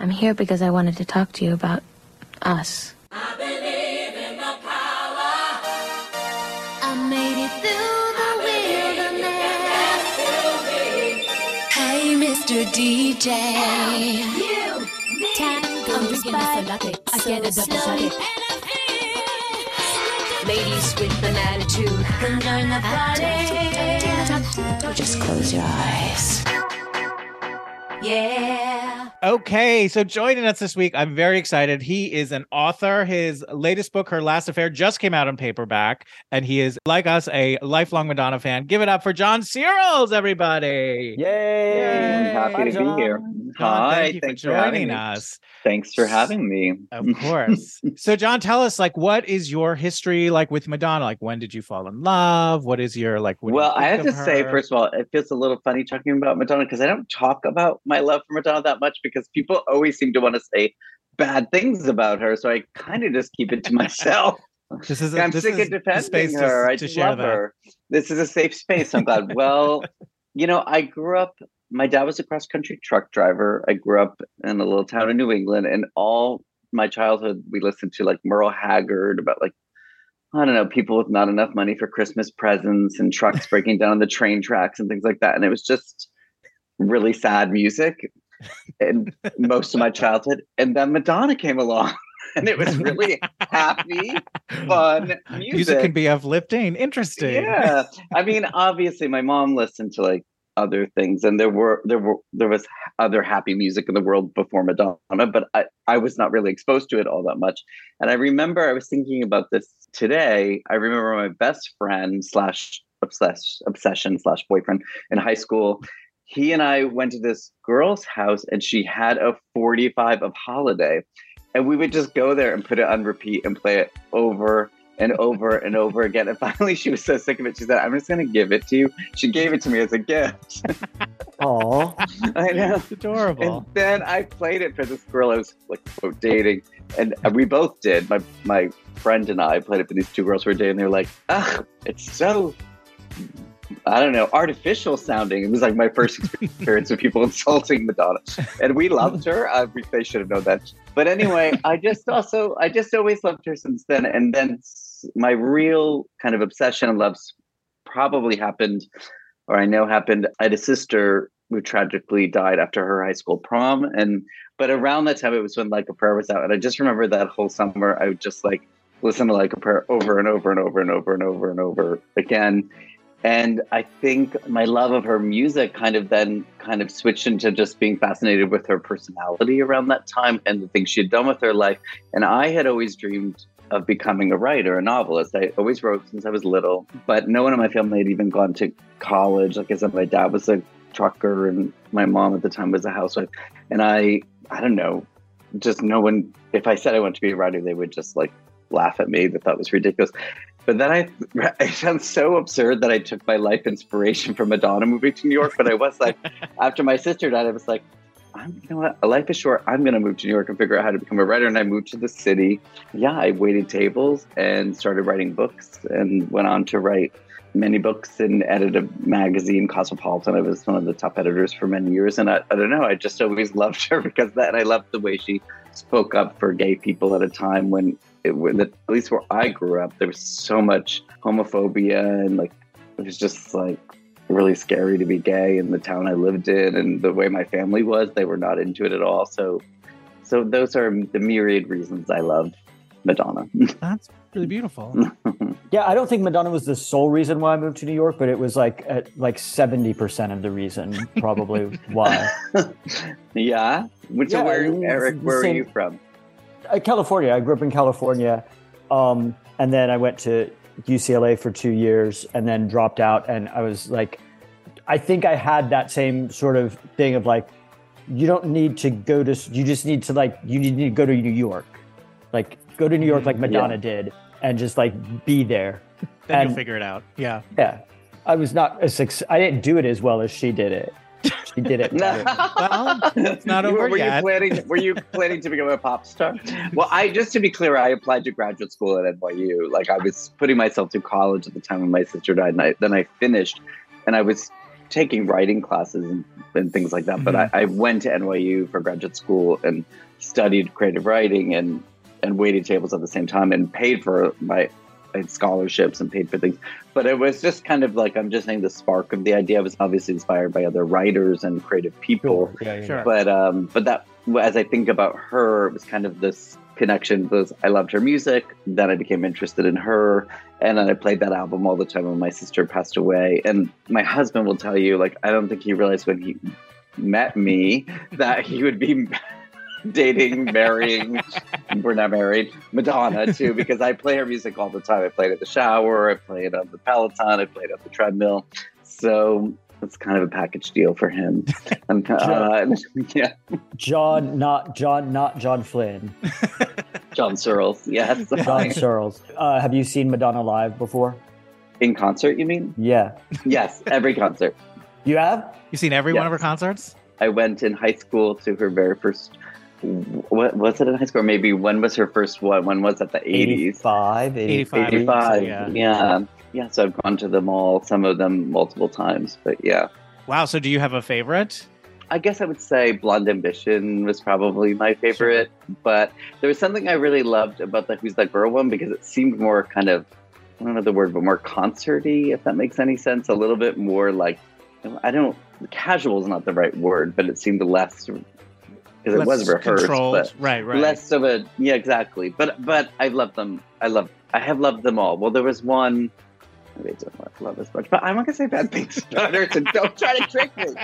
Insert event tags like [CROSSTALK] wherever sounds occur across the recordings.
I'm here because I wanted to talk to you about us. I believe in the power. I made it through the wilderness. Hey, Mr. DJ. Time goes by so slowly. Ladies with an attitude can join the party. Just close your eyes. Yeah. Okay, so joining us this week, I'm very excited. He is an author. His latest book, Her Last Affair, just came out on paperback, and he is, like us, a lifelong Madonna fan. Give it up for John Searles, everybody. Yay! Yay. Happy oh, Hi, to John. be here. John, Hi, thank you thanks for having joining me. us. Thanks for having me. Of course. [LAUGHS] so, John, tell us, like, what is your history like with Madonna? Like, when did you fall in love? What is your like? what you Well, I have to of say, first of all, it feels a little funny talking about Madonna because I don't talk about my love for Madonna that much because people always seem to want to say bad things about her. So I kind of just keep it to myself. [LAUGHS] this is a, I'm this sick is of defending space to- her. I just love her. This is a safe space. I'm glad. well, [LAUGHS] you know, I grew up. My dad was a cross country truck driver. I grew up in a little town in New England, and all my childhood we listened to like Merle Haggard about like I don't know people with not enough money for Christmas presents and trucks breaking down on the train tracks and things like that. And it was just really sad music, and most of my childhood. And then Madonna came along, [LAUGHS] and it was really happy, fun music. Music can be uplifting, interesting. Yeah, I mean, [LAUGHS] obviously, my mom listened to like other things, and there were there were there was other happy music in the world before Madonna, but I I was not really exposed to it all that much. And I remember I was thinking about this today. I remember my best friend slash obsess obsession slash boyfriend in high school. He and I went to this girl's house, and she had a forty five of Holiday, and we would just go there and put it on repeat and play it over and over and over again. And finally, she was so sick of it. She said, I'm just going to give it to you. She gave it to me as a gift. [LAUGHS] Aw. I know. It's adorable. And then I played it for this girl I was like quote dating, and we both did. My my friend and I played it for these two girls who were dating. They were like, "Ugh, it's so." I don't know, artificial sounding. It was like my first experience with people [LAUGHS] insulting Madonna, and we loved her. We, they should have known that. But anyway, I just also, I just always loved her since then. And then my real kind of obsession and loves probably happened, or I know happened. I had a sister who tragically died after her high school prom, and but around that time it was when Like a Prayer was out, and I just remember that whole summer I would just like listen to Like a Prayer over and over and over and over and over and over again. And I think my love of her music kind of then kind of switched into just being fascinated with her personality around that time and the things she had done with her life. And I had always dreamed of becoming a writer, a novelist. I always wrote since I was little, but no one in my family had even gone to college. Like I said, my dad was a trucker and my mom at the time was a housewife. And I, I don't know, just no one, if I said I wanted to be a writer, they would just like laugh at me. Thought it was ridiculous. But then I, [LAUGHS] it sounds so absurd that I took my life inspiration from Madonna moving to New York. But I was like, [LAUGHS] after my sister died, I was like, I'm, you know what? Life is short. I'm going to move to New York and figure out how to become a writer. And I moved to the city. Yeah, I waited tables and started writing books and went on to write many books and edit a magazine, Cosmopolitan. I was one of the top editors for many years. And I, I don't know, I just always [LAUGHS] loved her because that. And I loved the way she spoke up for gay people at a time when it, when at least where I grew up, there was so much homophobia and like it was just like really scary to be gay in the town I lived in and the way my family was. They were not into it at all. So, so those are the myriad reasons I love Madonna. [LAUGHS] That's really beautiful. [LAUGHS] Yeah, I don't think Madonna was the sole reason why I moved to New York, but it was like at like seventy percent of the reason, probably why. [LAUGHS] yeah. Which Yeah, where Eric? Where same- are you from? Uh, California. I grew up in California, um, and then I went to UCLA for two years, and then dropped out. And I was like, I think I had that same sort of thing of like, you don't need to go to, you just need to like, you need to go to New York, like go to New York like Madonna did, and just like be there. Then And- you'll figure it out. Yeah. Yeah, I was not a success. I didn't do it as well as she did it. She did it. [LAUGHS] better. Well, it's not over were yet. You planning, were you planning to become a pop star? Well, I just to be clear, I applied to graduate school at NYU. Like I was putting myself through college at the time when my sister died, and I, then I finished, and I was taking writing classes and, and things like that. But Mhm. I, I went to NYU for graduate school and studied creative writing and and waited tables at the same time and paid for my I had scholarships and paid for things. But it was just kind of like I'm just saying the spark of the idea. Was obviously inspired by other writers and creative people Yeah, yeah, Sure. but um but that as i think about her it was kind of this connection was i loved her music then i became interested in her and then i played that album all the time when my sister passed away and my husband will tell you like i don't think he realized when he met me [LAUGHS] that he would be dating marrying [LAUGHS] we're not married madonna too because i play her music all the time i play it at the shower i play it on the peloton i play it on the treadmill so it's kind of a package deal for him [LAUGHS] and uh, [LAUGHS] yeah John, not John, not John Flynn. John Searles, yes. John Searles. Uh, have you seen Madonna live before? In concert, you mean? Yeah. Yes, every concert. You have? You've seen every one of her concerts? I went in high school to her very first. What was it in high school? Maybe when was her first one? When was it? The eighties, 85, 85. 85. Yeah. Yeah. yeah, So I've gone to them all. Some of them multiple times, but yeah. Wow. So do you have a favorite? I guess I would say Blonde Ambition was probably my favorite, but there was something I really loved about the Who's That Girl one because it seemed more kind of, I don't know the word, but more concerty, if that makes any sense. A little bit more like, I don't, casual is not the right word, but it seemed less, because it was rehearsed, Controlled. but right, right. less of a, yeah, exactly. But, but I love them. I love, I have loved them all. Well, there was one, maybe I don't love as much, but I'm not going to say bad things [LAUGHS] about her, so don't try to trick me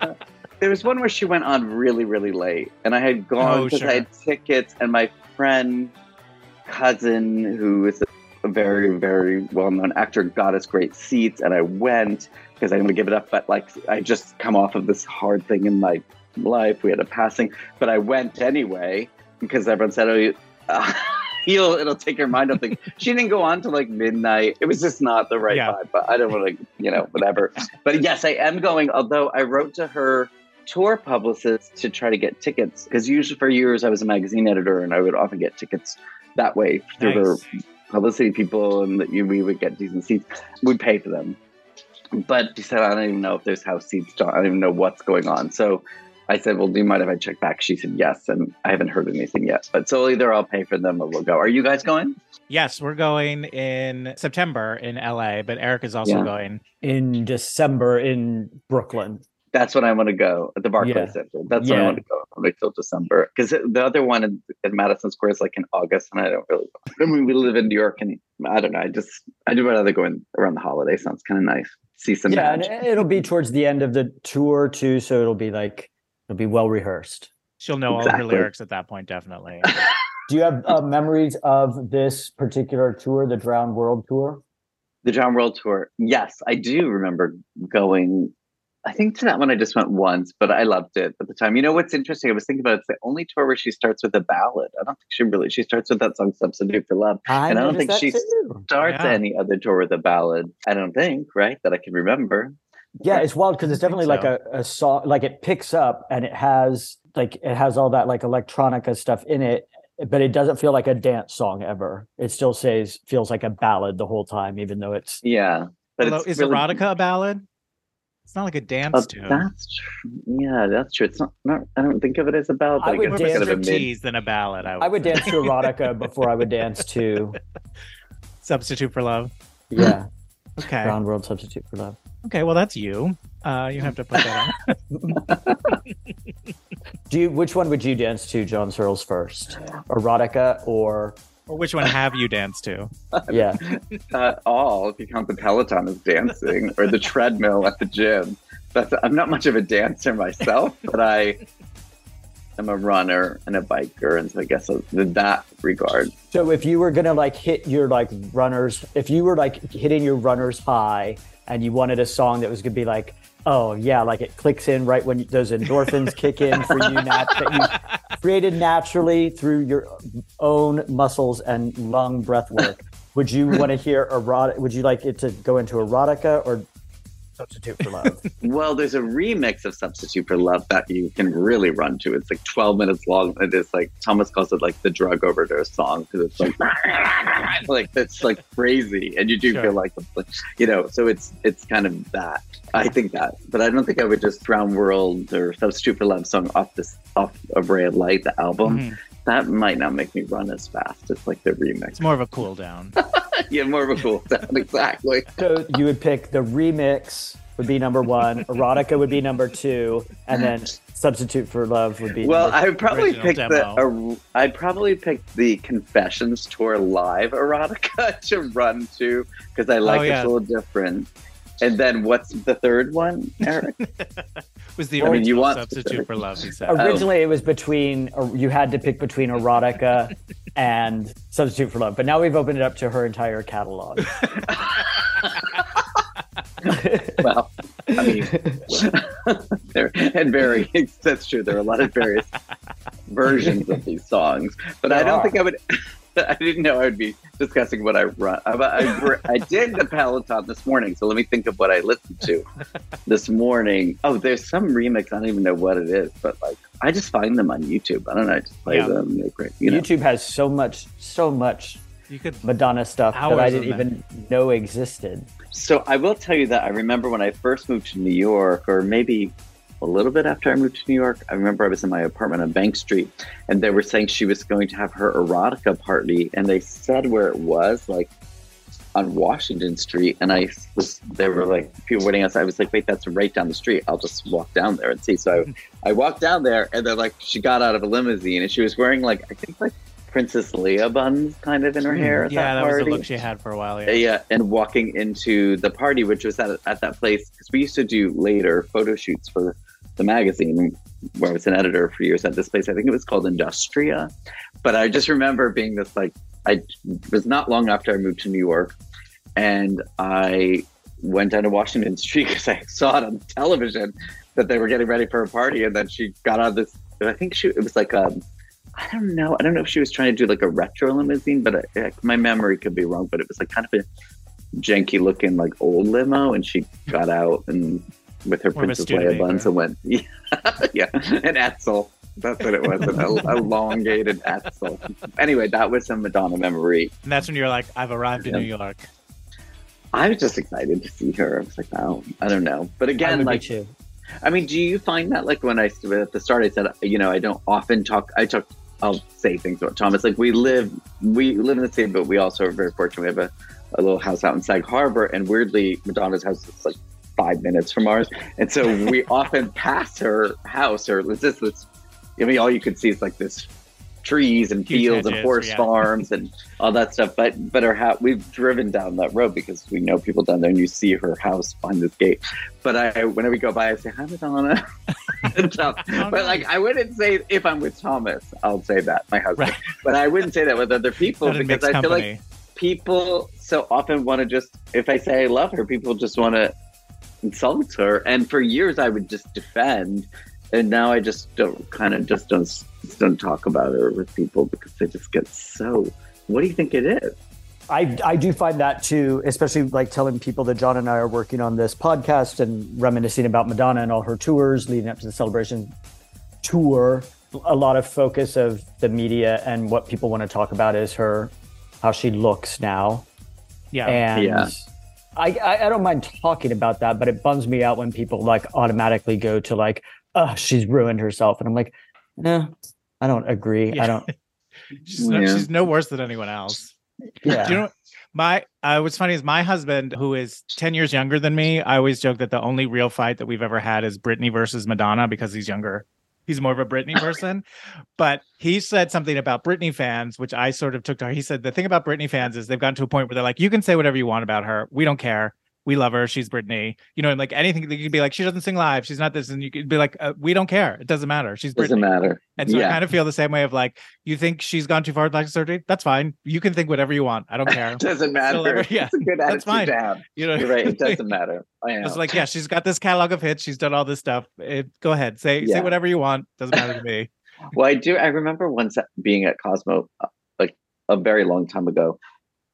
[LAUGHS] there was one where she went on really, really late, and I had gone Oh, because sure. I had tickets, and my friend, cousin, who is a very, very well-known actor, got us great seats, and I went because I'm going to give it up. But like, I just come off of this hard thing in my life. We had a passing, but I went anyway because everyone said, "Oh, you." [LAUGHS] Uh, He'll, it'll take your mind off things. [LAUGHS] She didn't go on to like midnight. It was just not the right Yeah. vibe. But I don't want to, you know, whatever. But yes, I am going. Although I wrote to her tour publicist to try to get tickets because usually for years I was a magazine editor and I would often get tickets that way through her Nice. publicity people and that you, we would get decent seats. We'd pay for them. But she said, I don't even know if there's house seats. John. I don't even know what's going on. So I said, Well, do you mind if I check back? She said, Yes. And I haven't heard anything yet. But so either I'll pay for them or we'll go. Are you guys going? Yes, we're going in September in LA, but Eric is also Yeah. going. in December in Brooklyn. That's when I want to go at the Barclays Yeah. Center. That's when I want to go. I'll wait till December because the other one in, in Madison Square is like in August, and I don't really. I mean, we live in New York, and I don't know. I just I do rather go in around the holiday. Sounds kind of nice. See some. Yeah, and it'll be towards the end of the tour too, so it'll be like it'll be well rehearsed. She'll know all her lyrics at that point, definitely. [LAUGHS] Do you have uh, memories of this particular tour, the Drowned World tour? The Drowned World Tour. Yes, I do remember going. I think to that one I just went once, but I loved it at the time. You know what's interesting? I was thinking about it, it's the only tour where she starts with a ballad. I don't think she really she starts with that song "Substitute for Love." I And I don't think she too. Starts Yeah. any other tour with a ballad. I don't think right that I can remember. Yeah, it's wild because it's I think definitely like a, a song, like it picks up and it has like it has all that like electronica stuff in it, but it doesn't feel like a dance song ever. It still says feels like a ballad the whole time, even though it's Yeah, but Although, it's is really, erotica a ballad? It's not like a uh, dance Oh, tune. that's true. Yeah, that's true. It's not, not. I don't think of it as a ballad. I But I, would guess More it's of a kind mid. than a ballad. I would, I would dance to erotica before I would dance to [LAUGHS] substitute for love. yeah, Okay. Drowned World Substitute for Love. Okay. Well, that's you. Uh, you have to put that on. [LAUGHS] Do you which one would you dance to, John Searles first? Erotica or or which one have you danced to? [LAUGHS] yeah. Uh, all if you count the Peloton as dancing or the treadmill at the gym. That's. I'm not much of a dancer myself, [LAUGHS] but I am a runner and a biker, and so I guess in that regard, So if you were gonna like hit your like runners, if you were like hitting your runners high, and you wanted a song that was gonna be like, oh yeah, like it clicks in right when those endorphins kick in for you, nat- that you created naturally through your own muscles and lung breath work. Would you want to hear erotic? Would you like it to go into erotica or Substitute for Love. [LAUGHS] Well, there's a remix of Substitute for Love that you can really run to. It's like 12 minutes long. It is like Thomas calls it like the drug overdose song because it's like [LAUGHS] like it's like crazy, and you do Sure. feel like you know. So it's it's kind of that. I think that, but I don't think I would just Drown World or Substitute for Love song off this off of Ray of Light, the album. Mhm. That might not make me run as fast It's like the remix. It's more of a cool down. [LAUGHS] [LAUGHS] yeah, more of a cool sound, exactly. so you would pick the remix would be number one, erotica would be number two, and then Substitute for Love would be. Well, number I would probably Original pick demo. the. I'd probably pick the Confessions tour live erotica [LAUGHS] to run to because I like Oh, yeah. it's a little different. And then what's the third one, Eric? [LAUGHS] was the I mean, original you want- substitute for love. He said. [LAUGHS] Originally, it was between uh, you had to pick between erotica [LAUGHS] and Substitute for Love, but now we've opened it up to her entire catalog. well, I mean, there and very. That's true. There are a lot of various versions of these songs, but I don't are. think I would. [LAUGHS] I didn't know I would be discussing what I run. Uh, I, I, I did the Peloton this morning, so let me think of what I listened to [LAUGHS] this morning. Oh, there's some remix. I don't even know what it is, but like I just find them on YouTube. I don't know. I just play Yeah. them. They're great. You know. YouTube has so much, so much You could. Madonna stuff that I didn't them. even know existed. So I will tell you that I remember when I first moved to New York, or maybe a little bit after I moved to New York. I remember I was in my apartment on Bank Street, and they were saying she was going to have her erotica party, and they said where it was, like on Washington Street. And I was, they were like, people waiting outside. I was like, wait, that's right down the street. I'll just walk down there and see. So I, I walked down there, and they're like she got out of a limousine, and she was wearing like I think like Princess Leia buns kind of in her hmm. hair. At Yeah, that that was the look she had for a while. Yeah. Yeah, and walking into the party, which was at, at that place, because we used to do later photo shoots for the magazine where I was an editor for years at this place. I think it was called Industria. But I just remember being this like, I was not long after I moved to New York, and I went down to Washington Street [LAUGHS] because I saw it on television that they were getting ready for a party, and then she got on this. I think she it was like a. I don't know. I don't know if she was trying to do like a retro limousine, but uh, I, my memory could be wrong. But it was like kind of a janky looking like old limo, and she got out and with her a Princess. Leia buns and went, yeah, [LAUGHS] yeah, an Edsel. That's what it was, an [LAUGHS] elongated Edsel. Anyway, that was a Madonna memory. And that's when you're like, I've arrived in New York. I was just excited to see her. I was like, oh, I don't know. But again, like, too. I mean, do you find that like when I at the start I said you know I don't often talk I talk I'll say things about Thomas like we live we live in the city but we also are very fortunate we have a, a little house out in Sag Harbor and weirdly Madonna's house is like five minutes from ours and so we [LAUGHS] often pass her house or it's just this I mean all you could see is like this trees and Huge fields and horse yeah. farms and all that stuff but but her house we've driven down that road because we know people down there and you see her house behind this gate but I, whenever we go by, I say hi, Madonna. [LAUGHS] [LAUGHS] Oh, but like. I wouldn't say if I'm with Thomas, I'll say that my husband. Right. But I wouldn't say that with other people because I feel like people so often want to just. If I say I love her, people just want to insult her. And for years, I would just defend, and now I just don't kind of just don't just don't talk about her with people because they just get so. What do you think it is? I, I do find that too, especially like telling people that John and I are working on this podcast and reminiscing about Madonna and all her tours leading up to the celebration tour. A lot of focus of the media and what people want to talk about is her, how she looks now. Yeah. And Yeah. I, I, I don't mind talking about that, but it bums me out when people like automatically go to like, oh, she's ruined herself. And I'm like, no, I don't agree. Yeah. I don't. [LAUGHS] she's, no, Yeah. she's no worse than anyone else. Yeah. Do you know my uh, what's funny is my husband, who is 10 years younger than me, I always joke that the only real fight that we've ever had is Britney versus Madonna because he's younger. He's more of a Britney [LAUGHS] person. but he said something about Britney fans, which I sort of took to heart. He said the thing about Britney fans is they've gotten to a point where they're like, you can say whatever you want about her. We don't care. We love her. She's Britney. You know, and like anything, you could be like, she doesn't sing live. She's not this. And you could be like, uh, we don't care. It doesn't matter. She's Britney. Doesn't matter. And so I kind of feel the same way of like, you think she's gone too far with plastic surgery? That's fine. You can think whatever you want. I don't care. [LAUGHS] doesn't matter. Yeah, it's a good that's fine. You know, You're right. It [LAUGHS] doesn't matter. I. It's like, yeah, she's got this catalog of hits. She's done all this stuff. It, go ahead, say say whatever you want. Doesn't matter to me. [LAUGHS] Well, I do. I remember once being at Cosmo, uh, like a very long time ago,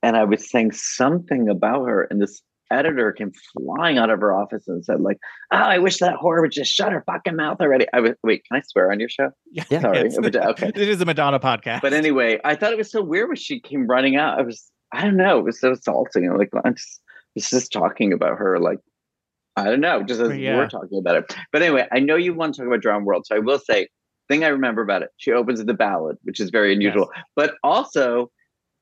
and I was saying something about her, and this editor came flying out of her office and said, like, oh, I wish that whore would just shut her fucking mouth already. I was wait, can I swear on your show? Yeah, Sorry. yes. Okay. it is a Madonna podcast. But anyway, I thought it was so weird when she came running out. I was, I don't know, it was so salty. I'm like, I'm just, it's just talking about her, like, I don't know, just as Yeah. we're talking about it. But anyway, I know you want to talk about Drowned World, so I will say, thing I remember about it, she opens with the ballad, which is very unusual, but also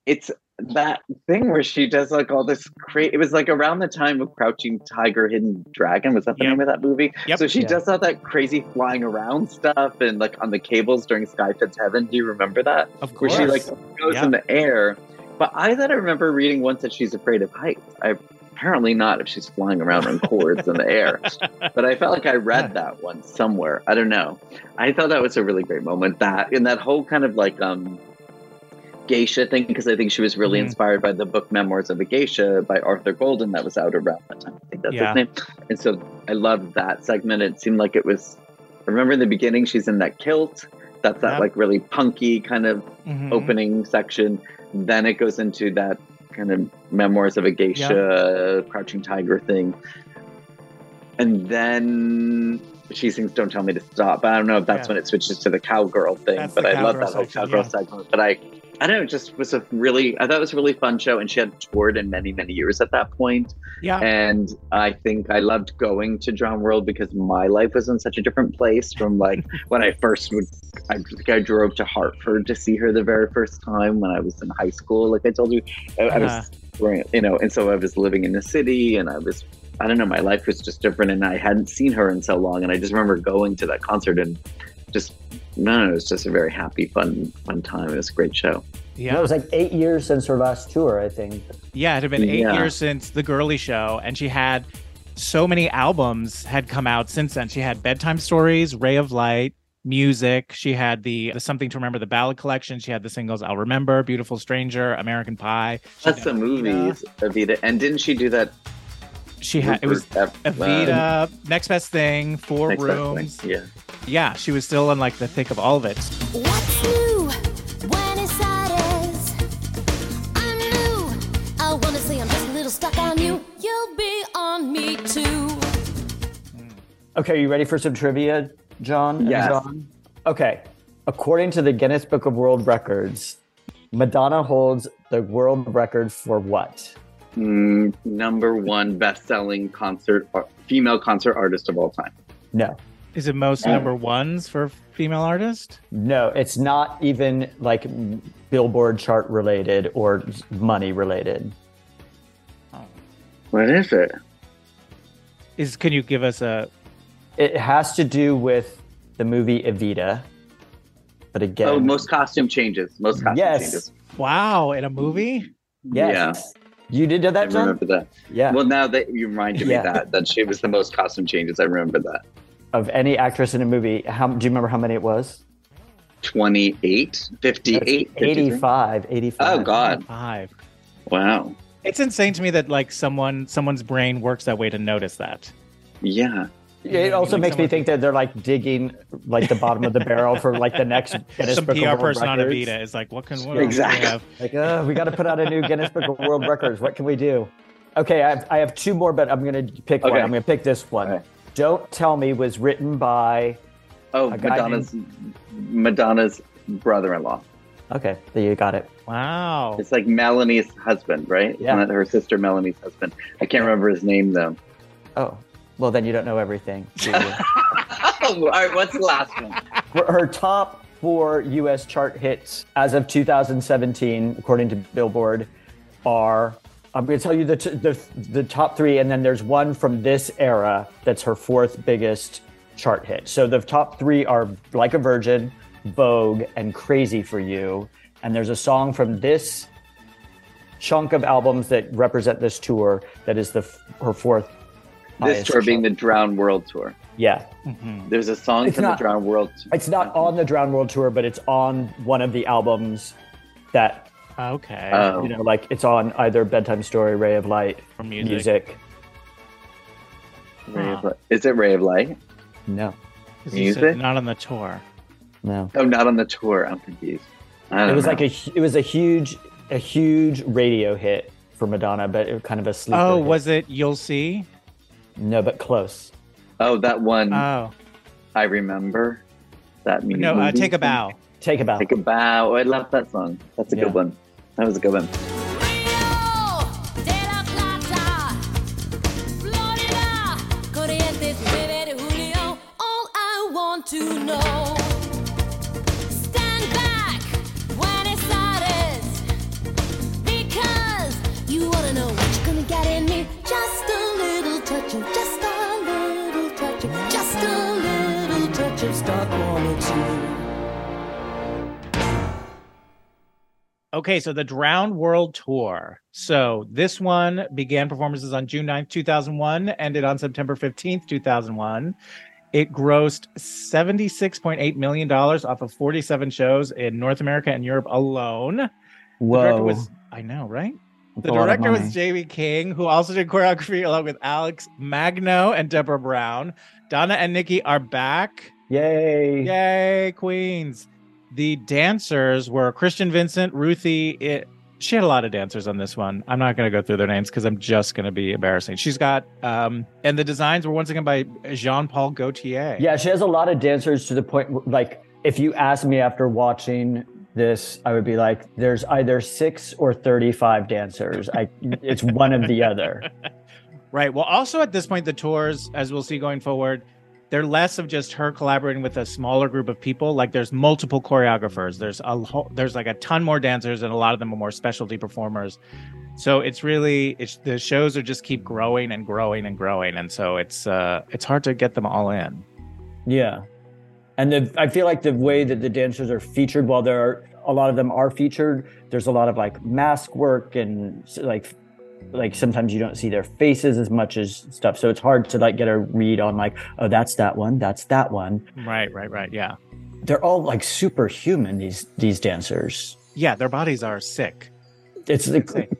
it's that thing where she does like all this crazy. It was like around the time of Crouching Tiger, Hidden Dragon. Was that the Yep. name of that movie? Yep. So she Yeah. does all that crazy flying around stuff and like on the cables during Sky Fits Heaven. Do you remember that? of course. where course. she like goes Yeah. in the air. But I thought I remember reading once that she's afraid of heights. I apparently not if she's flying around on cords in the air. [LAUGHS] But I felt like I read that one somewhere. I don't know. I thought that was a really great moment. That and that whole kind of like um geisha thing because I think she was really Mhm. inspired by the book Memoirs of a Geisha by Arthur Golden that was out around that time. I think that's Yeah. his name. And so I loved that segment. It seemed like it was. I remember in the beginning she's in that kilt. That's that Yeah. like really punky kind of Mhm. opening section. Then it goes into that kind of memoirs of a geisha, crouching tiger thing. And then she sings Don't Tell Me to Stop. But I don't know if that's Yeah. when it switches to the cowgirl thing. That's but I love that whole section, cowgirl yeah. segment. But I I don't know, it just was a really I thought it was a really fun show and she had toured in many, many years at that point. Yeah. And I think I loved going to Drown World because my life was in such a different place from like [LAUGHS] when I first would. I think I drove to Hartford to see her the very first time when I was in high school. Like I told you, I, I Uh-huh. was, you know, and so I was living in the city and I was. I don't know. My life was just different, and I hadn't seen her in so long. And I just remember going to that concert and just no, no, it was just a very happy, fun, fun time. It was a great show. yeah. It was like eight years since her last tour, I think. Yeah, it had been eight Yeah. years since the Girly Show, and she had so many albums had come out since then. She had Bedtime Stories, Ray of Light, Music. She had the, the Something to Remember, the Ballad Collection. She had the singles I'll Remember, Beautiful Stranger, American Pie. She That's had the Evita. movies, Evita. And didn't she do that? She had it was Rupert Ev- Evita, Next Best Thing, Four Next Rooms. Thing. Yeah. Yeah, she was still in like the thick of all of it. What's new? Buenos Aires. I'm new. I wanna say I'm just a little stuck on you. You'll be on me too. Hmm. Okay, are you ready for some trivia, John? and Yes. John? Okay. According to the Guinness Book of World Records, Madonna holds the world record for what? Mm, number one best-selling concert ar- female concert artist of all time. No. Is it most number ones for female artist? No, it's not even like Billboard chart related or money related. What is it? Is can you give us a It has to do with the movie Evita. But again, Oh, most costume changes. Most costume Yes. changes. wow in a movie? yes. You did do I that, John? remember that. Yeah. Well, now that you reminded Yeah. me that that she was the most costume changes, I remember that. of any actress in a movie, how do you remember how many it was? 28, 58, 85, 85. Oh God! Five. Wow. It's insane to me that like someone someone's brain works that way to notice that. Yeah. It also makes me think that they're like digging like the bottom of the barrel for like the next [LAUGHS] Guinness Some Book of PR World person on Records. Evita is like, what can what else do we have? Like, uh, we got to put out a new Guinness Book of World Records. What can we do? Okay, I have, I have two more, but I'm going to pick one. I'm going to pick this one. Okay. Don't Tell Me was written by. Oh, A guy Madonna's Madonna's brother-in-law. Okay, there you got it. Wow. It's like Melanie's husband, right? Yeah. Not her sister Melanie's husband. I can't remember his name though. Oh, well, then you don't know everything. do? [LAUGHS] All right, what's the last one? her, top four U.S. chart hits as of 2017, according to Billboard, are. I'm going to tell you the, t- the the top three, and then there's one from this era that's her fourth biggest chart hit. So the top three are "Like a Virgin," "Vogue," and "Crazy for You." And there's a song from this chunk of albums that represent this tour that is the f- her fourth. This tour being the chart. Drowned World Tour. yeah. Mhm. There's a song It's from not- the Drowned World. Tour. It's not on the Drown World Tour, but it's on one of the albums that Okay. Oh. you know, like it's on either Bedtime Story, Ray of Light, For music. music. Ray of Light. Is it Ray of Light? No. you Music? Not on the tour. no. Oh, not on the tour. I'm confused. I It don't was know. like a it was a huge a huge radio hit for for Madonna, but it was kind of a sleeper. Oh, hit. was it You'll See? No, but close. Oh, that one Oh. I remember. That music. No, uh, Take a Bow. Take a bow. Take a bow. Oh, I love that song. That's a Yeah. good one. That was a good one. Okay, so the Drowned World Tour. So this one began performances on June 9th, 2001, ended on September 15th, 2001. It grossed $76.8 million off of 47 shows in North America and Europe alone. The Whoa. director was, I know, right? That's The a lot of director was. Jamie King, who also did choreography along with Alex Magno and Deborah Brown. Donna and Niki are back. Yay. Yay, Queens. The dancers were Christian Vincent, Ruthie. It, she had a lot of dancers on this one. I'm not going to go through their names because I'm just going to be embarrassing. She's got, um, and the designs were once again by Jean Paul Gaultier. Yeah, she has a lot of dancers to the point like, if you ask me after watching this, I would be like, there's either six or 35 dancers. I, it's one of the other. [LAUGHS] Right. Well, also at this point, the tours, as we'll see going forward, they're less of just her collaborating with a smaller group of people. Like there's multiple choreographers. There's a whole, there's like a ton more dancers, and a lot of them are more specialty performers. So it's really it's the shows are just keep growing and growing and growing, and so it's uh it's hard to get them all in. Yeah. And the, I feel like the way that the dancers are featured, while there are a lot of them are featured, there's a lot of like mask work and like like sometimes you don't see their faces as much as stuff. So it's hard to like get a read on like, oh, that's that one, that's that one. Right, right, right. Yeah, They're all like superhuman, these these dancers. yeah. Their bodies are sick. It's like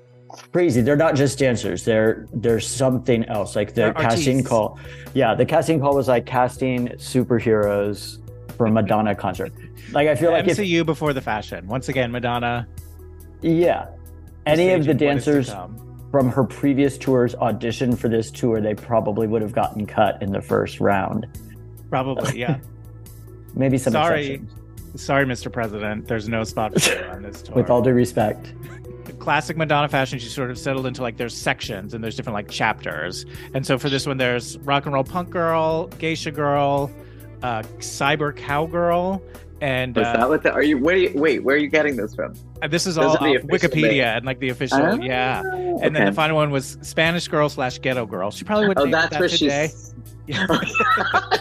crazy. They're not just dancers. They're they're something else. Like the They're casting call. Yeah, the casting call was like casting superheroes for a Madonna concert. Like I feel like if MCU before the fashion. Once again, Madonna. yeah, any of the staging what is to dancers. From her previous tours audition for this tour, they probably would have gotten cut in the first round. Probably, yeah. [LAUGHS] Maybe some Sorry. exceptions. Sorry, Mr. President. There's no spot for you on this tour. With all due respect. [LAUGHS] classic Madonna fashion, she sort of settled into like there's sections and there's different like chapters. And so for this one, there's rock and roll punk girl, geisha girl, uh, cyber cowgirl, and Was uh, that what the? Are you? Where? Are you, wait, where are you getting this from? This is all off Wikipedia names? and like the official, Ah, yeah. And then the final one was Spanish girl slash ghetto girl. She probably would. Oh, name that's that where today. she's. [LAUGHS] Yeah.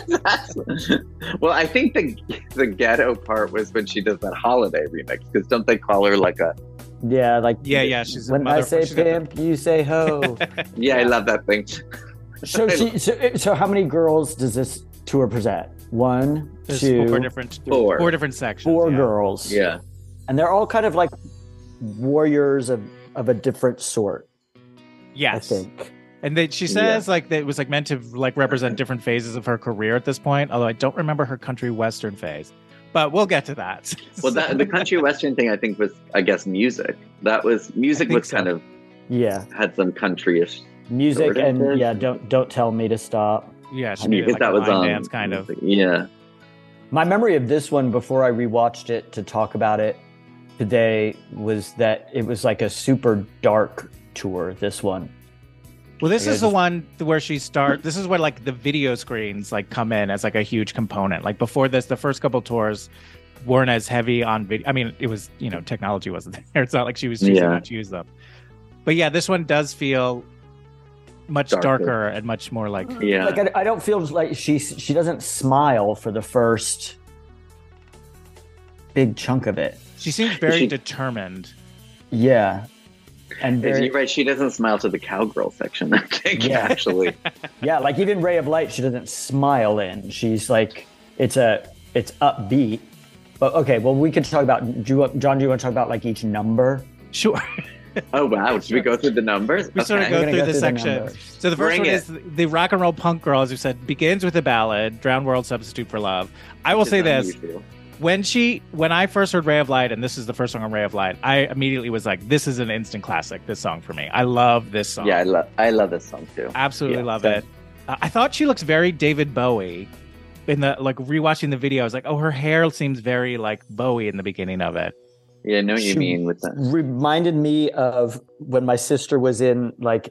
That's- [LAUGHS] well, I think the the ghetto part was when she does that holiday remix because don't they call her like a? Yeah, like Yeah, yeah. She's a when I say she's pimp, you say ho. [LAUGHS] Yeah, I love that thing. so, she, so, so how many girls does this tour present? One, There's two, four different Four. four different sections. four yeah. girls. Yeah, and they're all kind of like warriors of, of a different sort. Yes. I think. And they, she says like that it was like meant to like represent different phases of her career at this point. Although I don't remember her country western phase, but we'll get to that. [LAUGHS] well, that, the country western thing I think was, I guess, music. That was music was so. kind of Yeah, had some countryish. music and is. yeah, don't don't tell me to stop. yeah, she I mean, needed like that was line on dance kind of. Yeah, My memory of this one before I rewatched it to talk about it today was that it was like a super dark tour. This one, Well, this is the one where she start. This is where like the video screens like come in as like a huge component. Like before this, the first couple tours weren't as heavy on video. I mean, it was you know technology wasn't [LAUGHS] there. It's not like she was choosing Yeah. not to use them. But yeah, this one does feel much Darker. darker and much more like yeah. like I, I don't feel like she she doesn't smile for the first big chunk of it. she seems very She- determined. Yeah, and Is very, you right? She doesn't smile to the cowgirl section. I think Yeah. actually. [LAUGHS] yeah, like even Ray of Light, she doesn't smile in. She's like it's a it's upbeat. But okay, well we could talk about do you, want- John. Do you want to talk about like each number? Sure. [LAUGHS] Oh wow! Should we go through the numbers? We sort of go through go the through the section. so the first Bring one it. is the rock and roll punk girl, as you said, begins with a ballad, "Drowned World Substitute for Love." I will Which say this: unusual. When she when I first heard Ray of Light, and this is the first song on Ray of Light, I immediately was like, "This is an instant classic." This song for me, I love this song. Yeah, I love I love this song too. absolutely Yeah, love same. it. Uh, I thought she looks very David Bowie. In the like rewatching the video, I was like, "Oh, her hair seems very like Bowie in the beginning of it." Yeah, I know what you She- mean with that. reminded me of when my sister was in like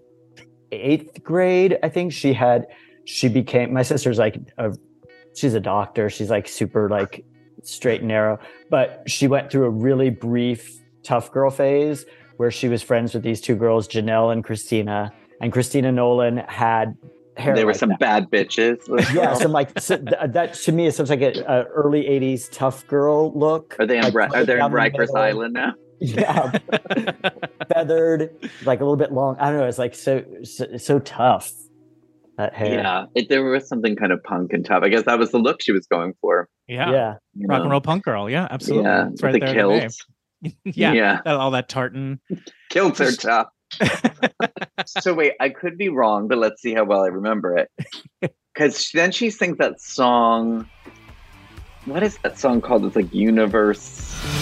eighth grade. I think she had she became my sister's like a she's a doctor. She's like super like straight and narrow, but she went through a really brief tough girl phase where she was friends with these two girls, Janelle and Christina. And Christina Nolan had hair. There were like some that. bad bitches. [LAUGHS] Yeah, some like so th- uh, that to me it sounds like a, a early '80s tough girl look. Are they in like, are they in the Rikers middle. Island now? Yeah, [LAUGHS] feathered, like a little bit long. I don't know. It's like so so, so tough. That hair. Yeah, it, there was something kind of punk and tough. I guess that was the look she was going for. Yeah, Yeah. you rock know? and roll punk girl. Yeah, absolutely. Yeah, it's with right the there. in the [LAUGHS] yeah, yeah, that- all that tartan. [LAUGHS] kilts are tough. [LAUGHS] so wait, I could be wrong, but let's see how well I remember it. Because then she sings that song. What is that song called? It's like Universe. Universe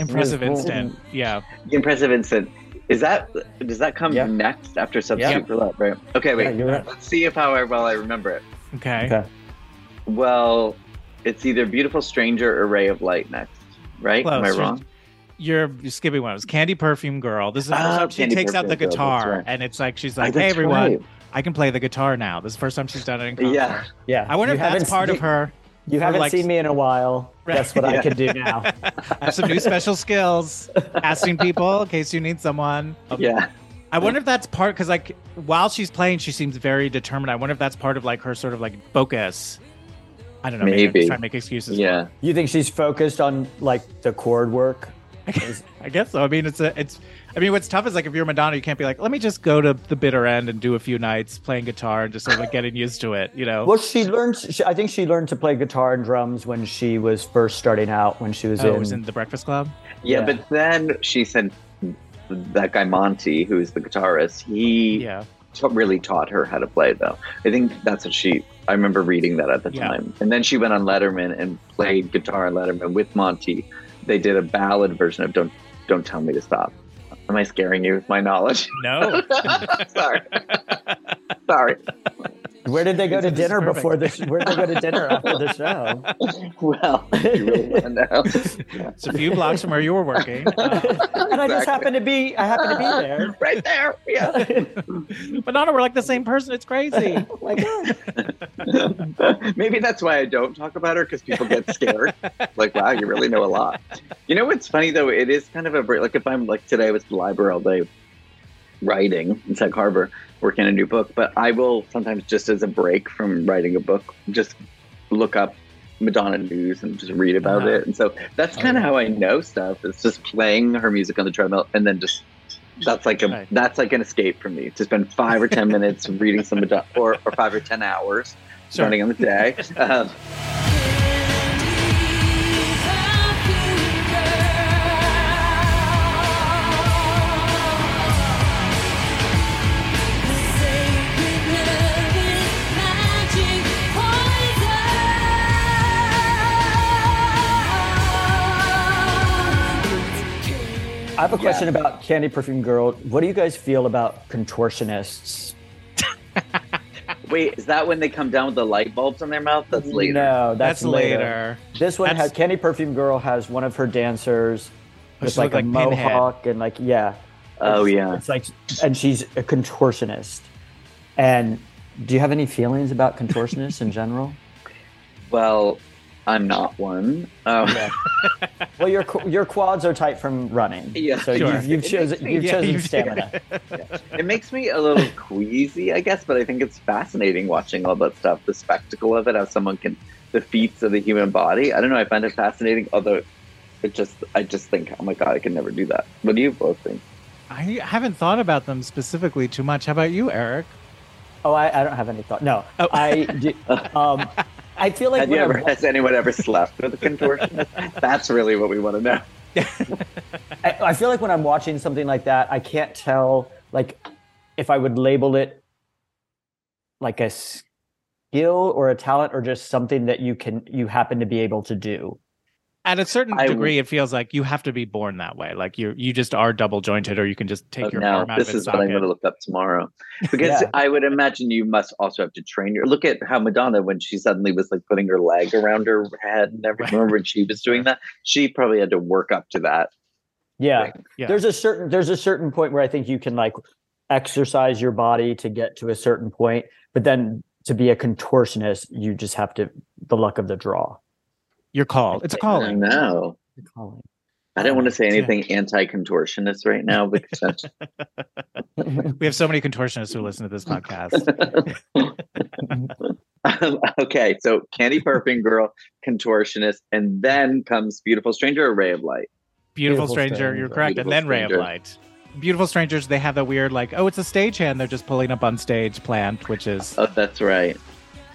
Impressive Yes, instant. Yeah. The Impressive Instant. Is that does that come Yeah. next after Substitute Yeah. for Love? Right. Okay, wait. Yeah, right. Let's see if how well I remember it. Okay. Okay. Well, it's either Beautiful Stranger or Ray of Light next, right? Am I wrong? You're, you're skipping one. It was Candy Perfume Girl. This is the first Oh, time she Candy takes out the Perfume Girl, guitar, right. and it's like she's Oh, like, "Hey everyone, right. I can play the guitar now." This is the first time she's done it in concert. Yeah. Yeah. I wonder You if that's part you, of her. You for, haven't like- seen me in a while. Right. That's what I can do [LAUGHS] now. I have some new special skills. Asking people in case you need someone. Yeah. I wonder if that's part because like while she's playing, she seems very determined. I wonder if that's part of like her sort of like focus. I don't know. Maybe, I'm Maybe. just trying to make excuses. Yeah. You think she's focused on like the chord work? I guess, [LAUGHS] I guess so. I mean, it's a, it's. I mean, what's tough is like if you're Madonna, you can't be like, let me just go to the bitter end and do a few nights playing guitar and just sort of like getting used to it, you know? Well, she learned. She, I think she learned to play guitar and drums when she was first starting out. When she was oh, in. was in the Breakfast Club. Yeah, Yeah. but then she sent that guy Monte, who's the guitarist, he Yeah, ta- really taught her how to play though. I think that's what she I remember reading that at the Yeah. time. And then she went on Letterman and played guitar on Letterman with Monte. They did a ballad version of Don't Don't Tell Me to Stop. Am I scaring you with my knowledge? [LAUGHS] no, [LAUGHS] Sorry. Sorry. Where did they go to This dinner perfect. before this? Where did they go to dinner after the show? [LAUGHS] Well, you really want to know. it's a few blocks from where you were working. Uh, and I just happened to be. I happened to be there. right there. Yeah. Madonna, we're like the same person. It's crazy. Oh my god! Maybe that's why I don't talk about her because people get scared. like, wow, you really know a lot. You know what's funny though? It is kind of a break. Like if I'm like today I was at the library all day writing in Sag Harbor, working on a new book, but I will sometimes just as a break from writing a book, just look up Madonna news and just read about Uh-huh. it. And so that's Oh, kind of yeah. how I know stuff. It's just playing her music on the treadmill and then just that's like a Right. that's like an escape for me to spend five or ten [LAUGHS] minutes reading some Madonna or, or five or ten hours Sure. running on the day. [LAUGHS] Um, I have a question about Candy Perfume Girl. What do you guys feel about contortionists? wait, is that when they come down with the light bulbs in their mouth? That's later. No, That's, that's, later. This one That's- has Candy Perfume Girl has one of her dancers oh, with she like a like Pinhead. mohawk and like yeah. Oh It's- yeah. It's like and she's a contortionist. And do you have any feelings about contortionists in general? Well, I'm not one. Um, Yeah. [LAUGHS] well, your your quads are tight from running. Yeah. So Sure. you've, you've chosen you've Yeah, chosen you've- stamina. [LAUGHS] it makes me a little [LAUGHS] queasy, I guess, but I think it's fascinating watching all that stuff, the spectacle of it, how someone can, the feats of the human body. I don't know. I find it fascinating. Although, it just, I just think, oh my god, I can never do that. What do you both think? I haven't thought about them specifically too much. How about you, Eric? Oh, I, I don't have any thought. No, Oh. I do- um, I feel like Have you when I'm ever, has anyone ever slept with a contortionist? [LAUGHS] That's really what we want to know. [LAUGHS] I, I feel like when I'm watching something like that, I can't tell like if I would label it like a skill or a talent or just something that you can you happen to be able to do. At a certain I- degree, it feels like you have to be born that way. Like you you just are double jointed, or you can just take Oh, your now arm out this of its is what I'm going to look up tomorrow [LAUGHS] because Yeah. I would imagine you must also have to train your. Look at how Madonna, when she suddenly was like putting her leg around her head and everything. Remember when she was doing that? She probably had to work up to that. Yeah. thing. Yeah. There's a certain there's a certain point where I think you can like exercise your body to get to a certain point, but then to be a contortionist, you just have to the luck of the draw. You're called. It's a I calling. I know. I don't want to say anything anti-contortionist right now because [LAUGHS] We have so many contortionists who listen to this podcast. Um, [LAUGHS] okay. So Candy Perfume Girl, contortionist, and then comes Beautiful Stranger, a ray of light. Beautiful, Beautiful stranger, Stranger. you're correct. Beautiful and then Ray of Light. Beautiful strangers, they have that weird like, oh, it's a stagehand. They're just pulling up on stage plant, which is Oh, that's right.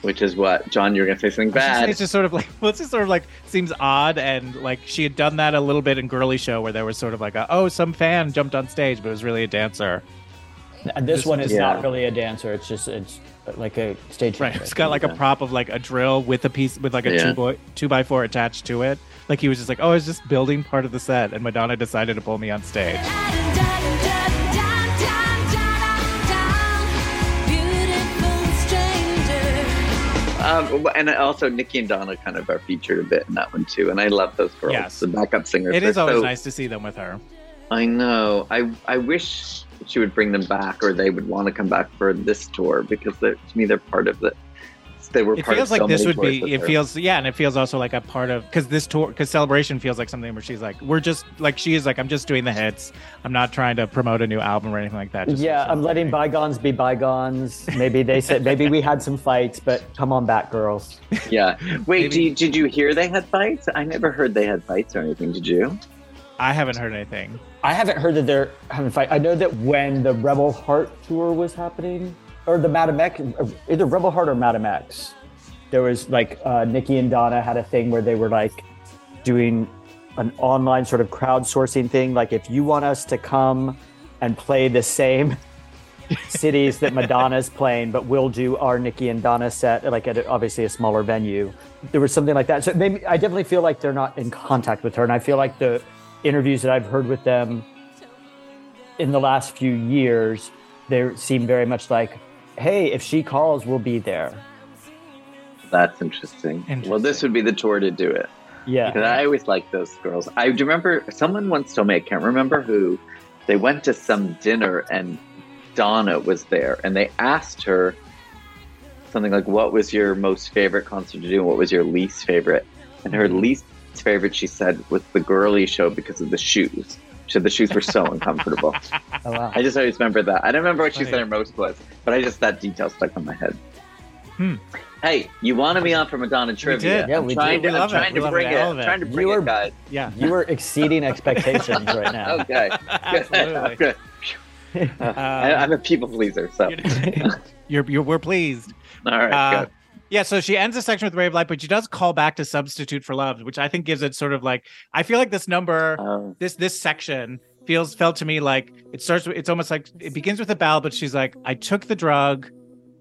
Which is what John, you're going to say something bad. It's just sort of like, [LAUGHS] well, it's just sort of like seems odd, and like she had done that a little bit in Girly Show, where there was sort of like, a, oh, some fan jumped on stage, but it was really a dancer. And this This- one is Yeah. not really a dancer. It's just it's like a stage. Right. trick. It's got like a prop of like a drill with a piece with like a Yeah. two boy two by four attached to it. Like he was just like, oh, I was just building part of the set, and Madonna decided to pull me on stage. And also Niki and Donna kind of are featured a bit in that one too, and I love those girls. Yes. the backup singers. It is always so- nice to see them with her. I know. I I wish she would bring them back, or they would want to come back for this tour because to me they're part of the. They were It part feels of so like this would be. It her. feels yeah, and it feels also like a part of because this tour because celebration feels like something where she's like, we're just like she is like, I'm just doing the hits. I'm not trying to promote a new album or anything like that. Just Yeah, I'm letting bygones be bygones. Maybe they said maybe we had some fights, but come on back, girls. Yeah. Wait, Maybe- did you, did you hear they had fights? I never heard they had fights or anything. Did you? I haven't heard anything. I haven't heard that they're having a fight. I know that when the Rebel Heart tour was happening, or the Madam X, either Rebel Heart or Madam X, there was like uh, Niki and Donna had a thing where they were like doing an online sort of crowdsourcing thing. Like, if you want us to come and play the same [LAUGHS] cities that Madonna's playing, but we'll do our Niki and Donna set, like at obviously a smaller venue. There was something like that. So maybe I definitely feel like they're not in contact with her, and I feel like the interviews that I've heard with them in the last few years, they seem very much like, "Hey, if she calls, we'll be there." That's interesting. Well, this would be the tour to do it. Yeah, Because I always liked those girls. I do remember someone once told me, I can't remember who, they went to some dinner and Donna was there and they asked her something like, What was your most favorite concert to do? And what was your least favorite? And her mm-hmm. least favorite, she said, was the girly show because of the shoes. She the shoes were so uncomfortable. [LAUGHS] oh, wow. I just always remember that. I don't remember what she Funny. said her most was, but I just, that detail stuck in my head. Hmm. Hey, you wanted me on for Madonna trivia. did. Yeah, I'm we trying did. to, We I'm love it. trying We to bring it. it. I'm trying to You bring were- it, guys. Yeah, [LAUGHS] you were exceeding expectations right now. [LAUGHS] Okay. absolutely. Good. Um, I, I'm a people pleaser, so you're, you're we're pleased. all right. Uh, good. Yeah, so she ends the section with Ray of Light, but she does call back to Substitute for Love, which I think gives it sort of like I feel like this number, Um, this this section feels felt to me like it starts. with It's almost like it begins with a ballad, but she's like, I took the drug,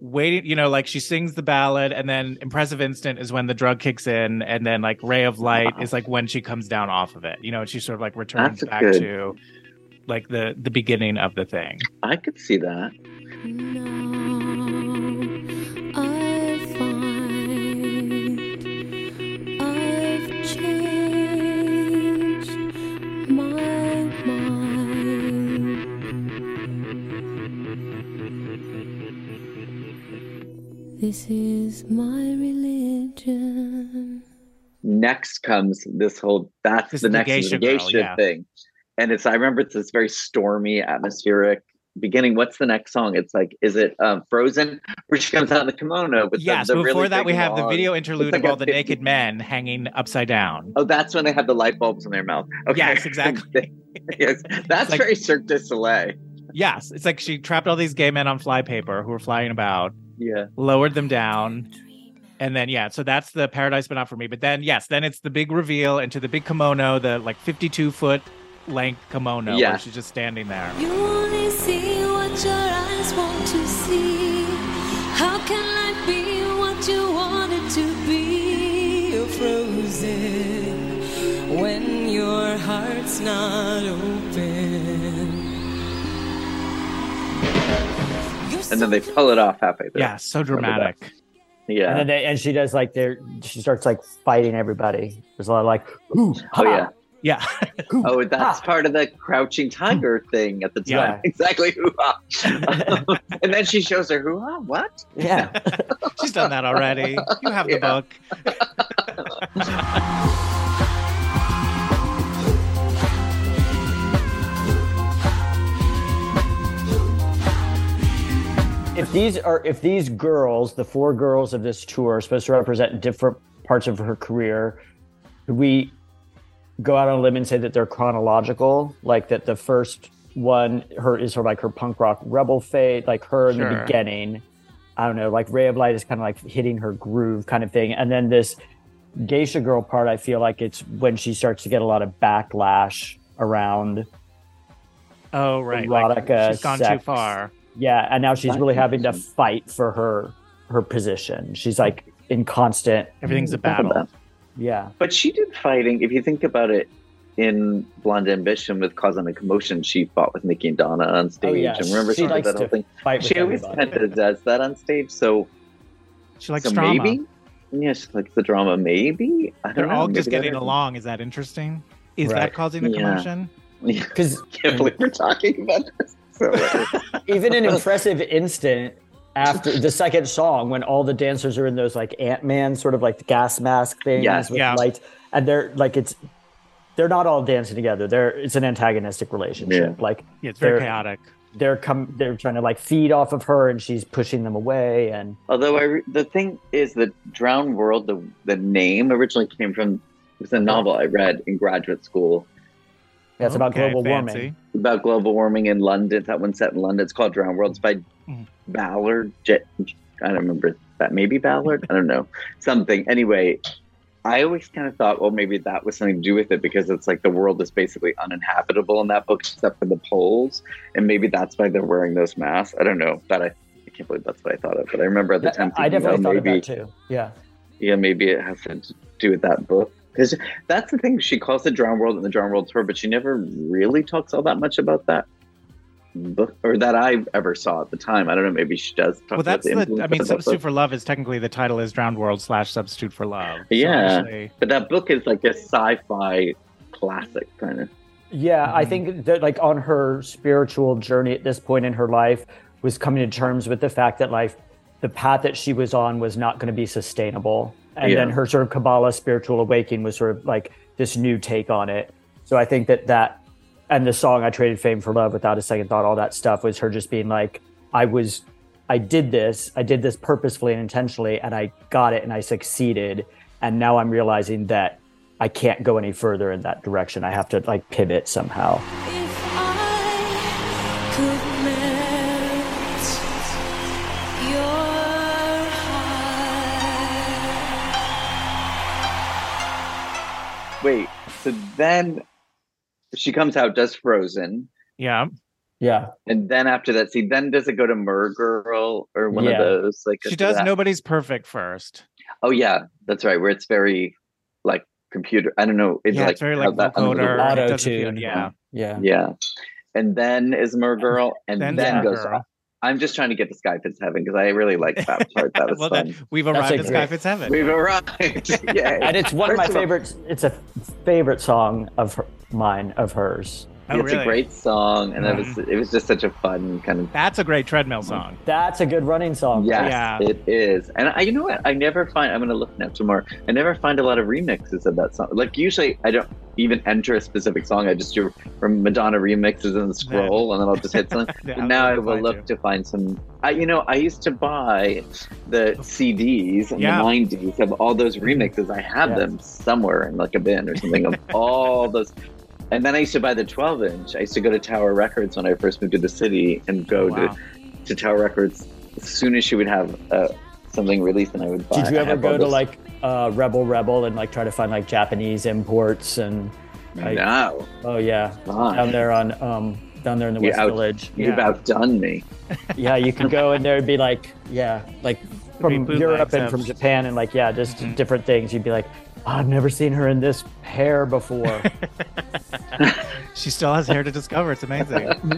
waiting, you know, like she sings the ballad, and then Impressive Instant is when the drug kicks in, and then like Ray of Light Wow. is like when she comes down off of it, you know, and she sort of like returns That's back good. to like the the beginning of the thing. I could see that. I This is my religion. Next comes this whole. That's This the next is the geisha girl, yeah. thing, and it's. I remember it's this very stormy, atmospheric beginning. What's the next song? It's like, is it um, Frozen, where she comes out in the kimono? With yes, the, the before really that we big have the video interlude like of all the 50 naked men hanging upside down. Oh, that's when they have the light bulbs in their mouth. Okay. Yes, [LAUGHS] exactly. yes, that's like- very Cirque du Soleil. Yes, it's like she trapped all these gay men on flypaper who were flying about, Yeah. lowered them down, and then yeah, so that's the paradise, but not for me. But then yes, then it's the big reveal into the big kimono, the like fifty-two foot length kimono, Yeah. where she's just standing there. You only see what your eyes want to see. How can life be what you want it to be? You're frozen when your heart's not open. You're And then they pull it off halfway through. Yeah, so dramatic. Yeah. And then they, and she does like there she starts like fighting everybody. There's a lot of like ooh, oh yeah. Yeah. [LAUGHS] Oh, that's Ha. part of the crouching tiger [LAUGHS] thing at the time. Yeah. [LAUGHS] Exactly. Hoo-ha. and then she shows her hoo-ha. What? yeah. She's done that already. You have the Yeah. book. If these are if these girls, the four girls of this tour, are supposed to represent different parts of her career, could we go out on a limb and say that they're chronological? Like that the first one, her is sort of like her punk rock rebel fate, like her in the beginning. I don't know, like Ray of Light is kind of like hitting her groove kind of thing. And then this geisha girl part, I feel like it's when she starts to get a lot of backlash around Oh, right. like, Erotica, she's gone too far. Yeah, and now she's That really having to fight for her her position. She's like in constant Everything's a battle. [LAUGHS] yeah. But she did fighting. If you think about it, in Blond Ambition with Causing a Commotion, she fought with Niki and Donna on stage. Oh, yeah. And remember She she did likes that whole to thing. Fight with She always everybody. kind of does that on stage. So, She likes so drama. maybe, yeah, she likes the drama. Maybe I don't They're know. all Maybe just that getting is- along. Is that interesting? Is Right. that causing the Yeah. commotion? [LAUGHS] Because can't believe we're talking about this. So, uh, even an impressive instant after the second song, when all the dancers are in those like Ant Man sort of like gas mask things Yes. with Yeah. lights, and they're like it's they're not all dancing together. They're it's an antagonistic relationship. Yeah. Like Yeah, it's very They're- chaotic. they're come they're trying to like feed off of her, and she's pushing them away. And Although I re- the thing is that Drowned World, the the name originally came from it was a novel I read in graduate school yeah, it's about global fancy. warming. about global warming in London. That one's set in London. It's called Drowned Worlds It's by Mhm. Ballard. J- I don't remember that. Maybe Ballard. I don't know. Something. Anyway, I always kind of thought, well, maybe that was something to do with it because it's like the world is basically uninhabitable in that book except for the poles, and maybe that's why they're wearing those masks. I don't know, but I. I can't believe that's what I thought of, but I remember at the time I thinking, definitely oh, thought maybe of that too. Yeah. yeah, maybe it has to do with that book. Because that's the thing. She calls the Drown World and the Drown World Tour, but she never really talks all that much about that book or that I ever saw at the time. I don't know. Maybe she does talk about it. Well, about that's the the. I mean, Substitute book. for Love is technically the title is Drowned World slash Substitute for Love. So Yeah. actually- But that book is like a sci-fi classic kind of. Yeah, I Mhm. think that like on her spiritual journey at this point in her life was coming to terms with the fact that like the path that she was on was not going to be sustainable. And Yeah. then her sort of Kabbalah spiritual awakening was sort of like this new take on it. So I think that that and the song I traded fame for love without a second thought, all that stuff was her just being like, I was I did this, I did this purposefully and intentionally, and I got it and I succeeded. And now I'm realizing that I can't go any further in that direction. I have to like pivot somehow. Wait. So then she comes out, does Frozen, Yeah. Yeah. and then after that, see, then does it go to Mer Girl or one Yeah. of those? Like She does that? Nobody's Perfect first. Oh yeah, that's right. Where it's very like computer. I don't know. It's yeah, like it's very like that under the vocoder. water- It feel- Auto-tune. Yeah. Yeah. Yeah. And then is Mer Girl, and Then then, goes. Girl. I'm just trying to get to Sky Fits Heaven because I really like that part. That [LAUGHS] was well, fun. then we've arrived a at Sky Fits Heaven. We've arrived. [LAUGHS] yeah. And it's one of my First all, favorites. It's a favorite song of her, mine of hers. Oh, it's really? a great song, and it was mm-hmm. it was just such a fun kind of. That's a great treadmill song. That's a good running song. Yes, Yeah. it is. And I, you know what? I never find. I'm gonna look now tomorrow. I never find a lot of remixes of that song. Like usually, I don't even enter a specific song. I just do from Madonna remixes and scroll, and then I'll just hit something. [LAUGHS] Yeah, But now I I'll look you. to find some. I, you know, I used to buy the CDs in Yeah. the '90s of all those mm-hmm. remixes. I have Yeah. them somewhere in like a bin or something of [LAUGHS] all those. And then I used to buy the 12 inch. I used to go to Tower Records when I first moved to the city and go Oh, wow. to, to Tower Records as soon as she would have uh, something released, and I would buy. It. Did you ever go to like uh, Rebel Rebel and like try to find like Japanese imports and like No. oh yeah Fine. down there on um down there in the You West out- Village. You've Yeah. outdone me. Yeah, you could go and there would be like, yeah, like from Europe and from Japan and like, yeah, just Mhm. different things. You'd be like, "Oh, I've never seen her in this hair before. [LAUGHS] She still has hair to discover. It's amazing. Um,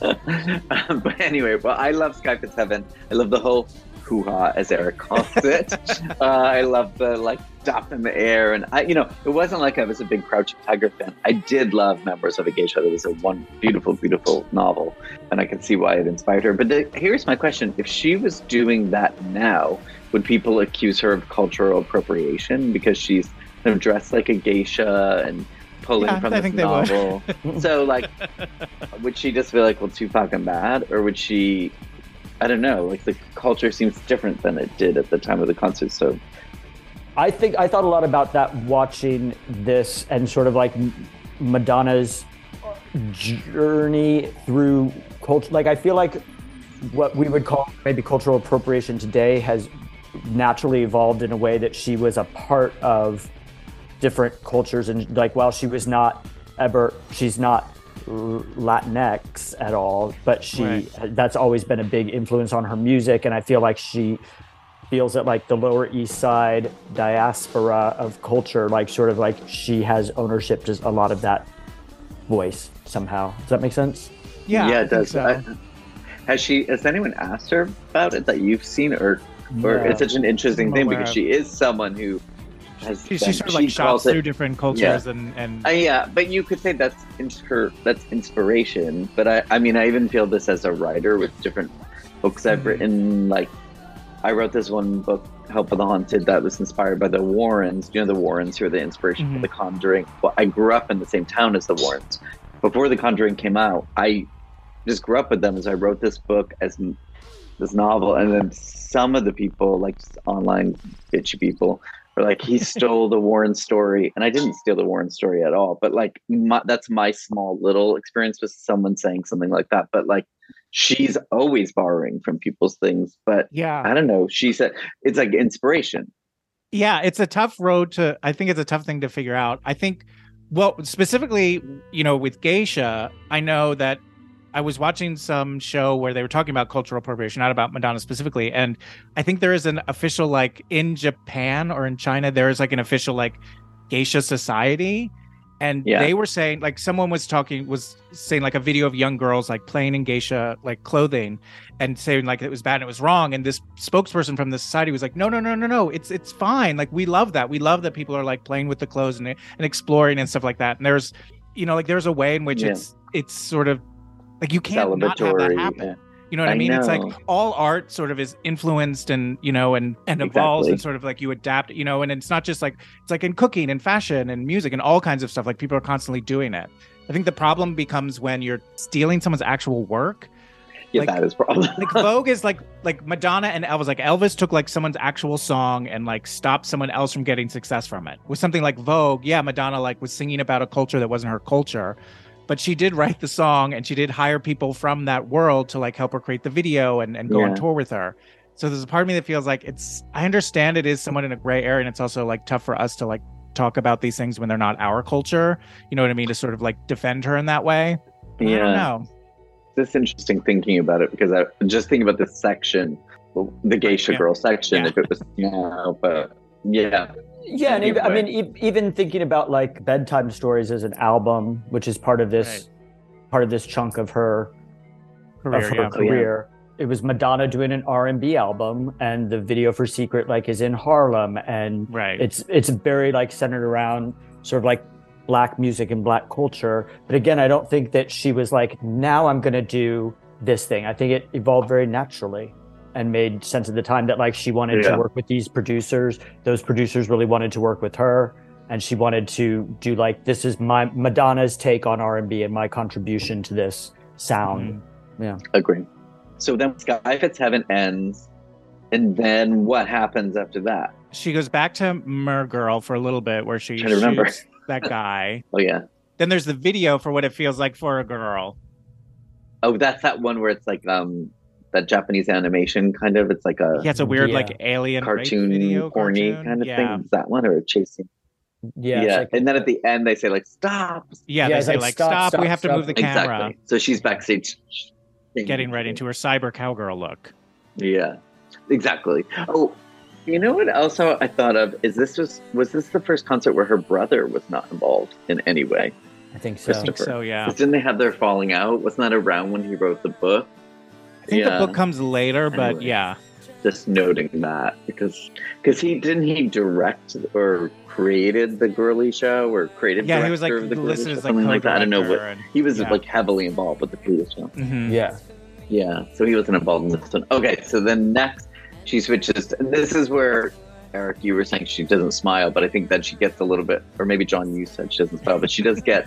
[LAUGHS] but anyway, well, I love Sky Heaven. I love the whole hoo ha, as Eric calls [LAUGHS] it. uh, I love the like stuff in the air, and I, you know, it wasn't like I was a big Crouching Tiger fan. I did love Memoirs of a Geisha. That was a one beautiful, beautiful novel, and I can see why it inspired her. But the, here's my question: If she was doing that now, would people accuse her of cultural appropriation because she's kind of dressed like a geisha and pulling Yeah, from I this think they would. novel? [LAUGHS] so, like, would she just be like, well, too fucking bad? Or would she, I don't know, like the culture seems different than it did at the time of the concert. So, I think I thought a lot about that watching this and sort of like Madonna's journey through culture. Like, I feel like what we would call maybe cultural appropriation today has naturally evolved in a way that she was a part of different cultures. And like, while she was not ever, she's not Latinx at all, but she Right. that's always been a big influence on her music. And I feel like she feels that like the Lower East Side diaspora of culture, like sort of like she has ownership to a lot of that voice somehow. Does that make sense? Yeah, yeah, it think does. so. I- has she, has anyone asked her about it that you've seen? Or, or Yeah. it's such an interesting I'm thing because of- she is someone who has. she, been- she sort of like shops calls through different cultures and and Uh, yeah, but you could say that's ins- her that's inspiration. But I, I mean, I even feel this as a writer with different books I've Mhm. written. Like, I wrote this one book, Help for the Haunted, that was inspired by the Warrens. You know, the Warrens who are the inspiration Mhm. for The Conjuring. Well, I grew up in the same town as the Warrens. Before The Conjuring came out, I just grew up with them as I wrote this book as n- this novel, and then some of the people, like online bitchy people, were like, "He [LAUGHS] stole the Warren story," and I didn't steal the Warren story at all. But like, my, that's my small little experience with someone saying something like that. But like, she's always borrowing from people's things. But yeah, I don't know. She said it's like inspiration. yeah it's a tough road to i think it's a tough thing to figure out i think well specifically you know with geisha i know that i was watching some show where they were talking about cultural appropriation not about madonna specifically and i think there is an official like in japan or in china there is like an official like geisha society and Yeah. they were saying like someone was talking was saying like a video of young girls like playing in geisha like clothing and saying like it was bad and it was wrong and this spokesperson from the society was like no no no no no it's it's fine like we love that we love that people are like playing with the clothes and, and exploring and stuff like that and there's you know like there's a way in which Yeah. it's it's sort of like you can't not have that happen yeah. you know what I, I mean? It's like all art sort of is influenced and you know and and evolves Exactly. and sort of like you adapt, you know, and it's not just like it's like in cooking and fashion and music and all kinds of stuff. Like people are constantly doing it. I think the problem becomes when you're stealing someone's actual work. Yeah, Like- that is problem. [LAUGHS] Like Vogue is like like Madonna and Elvis. Like Elvis took like someone's actual song and like stopped someone else from getting success from it. With something like Vogue, yeah, Madonna like was singing about a culture that wasn't her culture, but she did write the song and she did hire people from that world to like help her create the video and, and go on tour with her. So there's a part of me that feels like it's I understand it is somewhat in a gray area and it's also like tough for us to like talk about these things when they're not our culture. You know what I mean? To sort of like defend her in that way. I don't yeah. know. This interesting thinking about it because I just think about this section, the geisha Yeah. girl section. Yeah. If it was now, but yeah, Yeah, and even, I mean, e- even thinking about like bedtime stories as an album, which is part of this, part of this chunk of her Career, of her yeah. Oh, yeah. It was Madonna doing an R and B album, and the video for Secret like is in Harlem, and Right. it's it's very like centered around sort of like black music and black culture. But again, I don't think that she was like, now I'm going to do this thing. I think it evolved very naturally and made sense at the time that like she wanted Yeah. to work with these producers. Those producers really wanted to work with her. And she wanted to do like this is my Madonna's take on R and B and my contribution to this sound. Mhm. agree. So then Sky Fits Heaven ends, and then what happens after that? she goes back to Mergirl for a little bit where she Trying to remember. shoots that guy. [LAUGHS] Oh yeah. Then there's the video for what it feels like for a girl. Oh, that's that one where it's like um that Japanese animation kind of. It's like a Yeah, it's a weird Yeah. like alien rape cartoon, video corny cartoon. kind of yeah. thing. Is that one or chasing? Yeah, Yeah, like- and then at the end they say like stop. Yeah, Yeah, they say like, like, "Stop, stop, stop, we have to stop." move the camera. Exactly. So she's backstage, Getting ready into her cyber cowgirl look. Yeah, exactly. Oh, you know what? else I thought of is this was was this the first concert where her brother was not involved in any way? I think so. I think so, yeah. 'Cause Didn't they have their falling out? Wasn't that around when he wrote the book? I think Yeah. the book comes later, but Anyway. yeah. Just noting that because because he didn't he direct or created the girly show or creative Yeah, he was like of the girly listed show, as like like that. I don't know what and- he was yeah. like heavily involved with the previous show. Mhm. Yeah. Yeah, so he wasn't involved in this one. Okay, so then next she switches. And this is where Eric, you were saying she doesn't smile, but I think that she gets a little bit, or maybe John, you said she doesn't smile, but she does get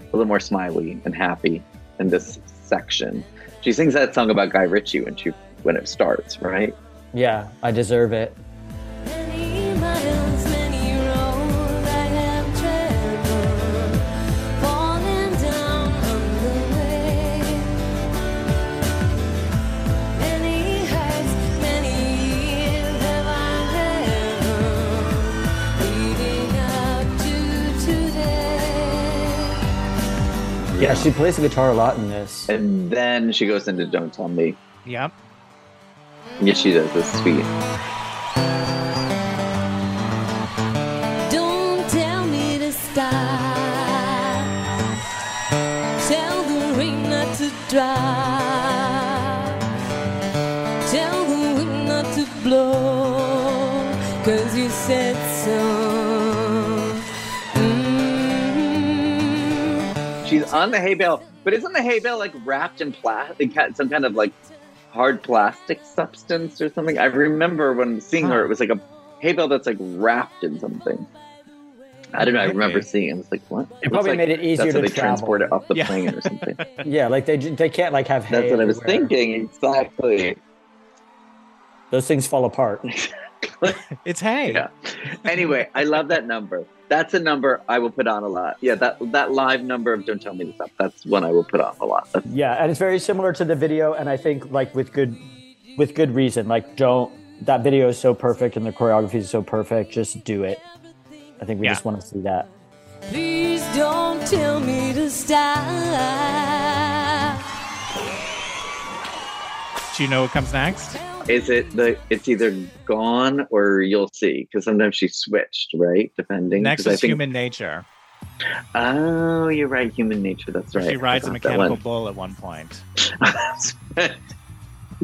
a little more smiley and happy in this section. She sings that song about Guy Ritchie when she when it starts, right? Yeah, I deserve it. Yeah, she plays the guitar a lot in this. And then she goes into Don't Tell Me. Yep. Yes, she does. It's sweet. On the hay bale, but isn't the hay bale like wrapped in plastic, some kind of like hard plastic substance or something? I remember when seeing her, it was like a hay bale that's like wrapped in something. I don't know. I remember seeing it. I was like, what? It probably looks made it easier that's how to they transport it off the Yeah. plane or something. [LAUGHS] Yeah, like they they can't like have hay. That's what I was thinking. Exactly. Those things fall apart. [LAUGHS] [LAUGHS] It's hay. Yeah. Anyway, I love that number. That's a number I will put on a lot. Yeah, that that live number of "Don't Tell Me to Stop." That's one I will put on a lot. That's, Yeah, and it's very similar to the video, and I think like with good with good reason. Like, don't that video is so perfect and the choreography is so perfect. Just do it. I think we Yeah. just want to see that. Please don't tell me to stop. Do you know what comes next? Is it the? It's either gone or you'll see. Because sometimes she switched, right? Depending. Next is think- human nature. Oh, you're right. Human nature. That's right. She rides a mechanical bull at one point. That's [LAUGHS] right.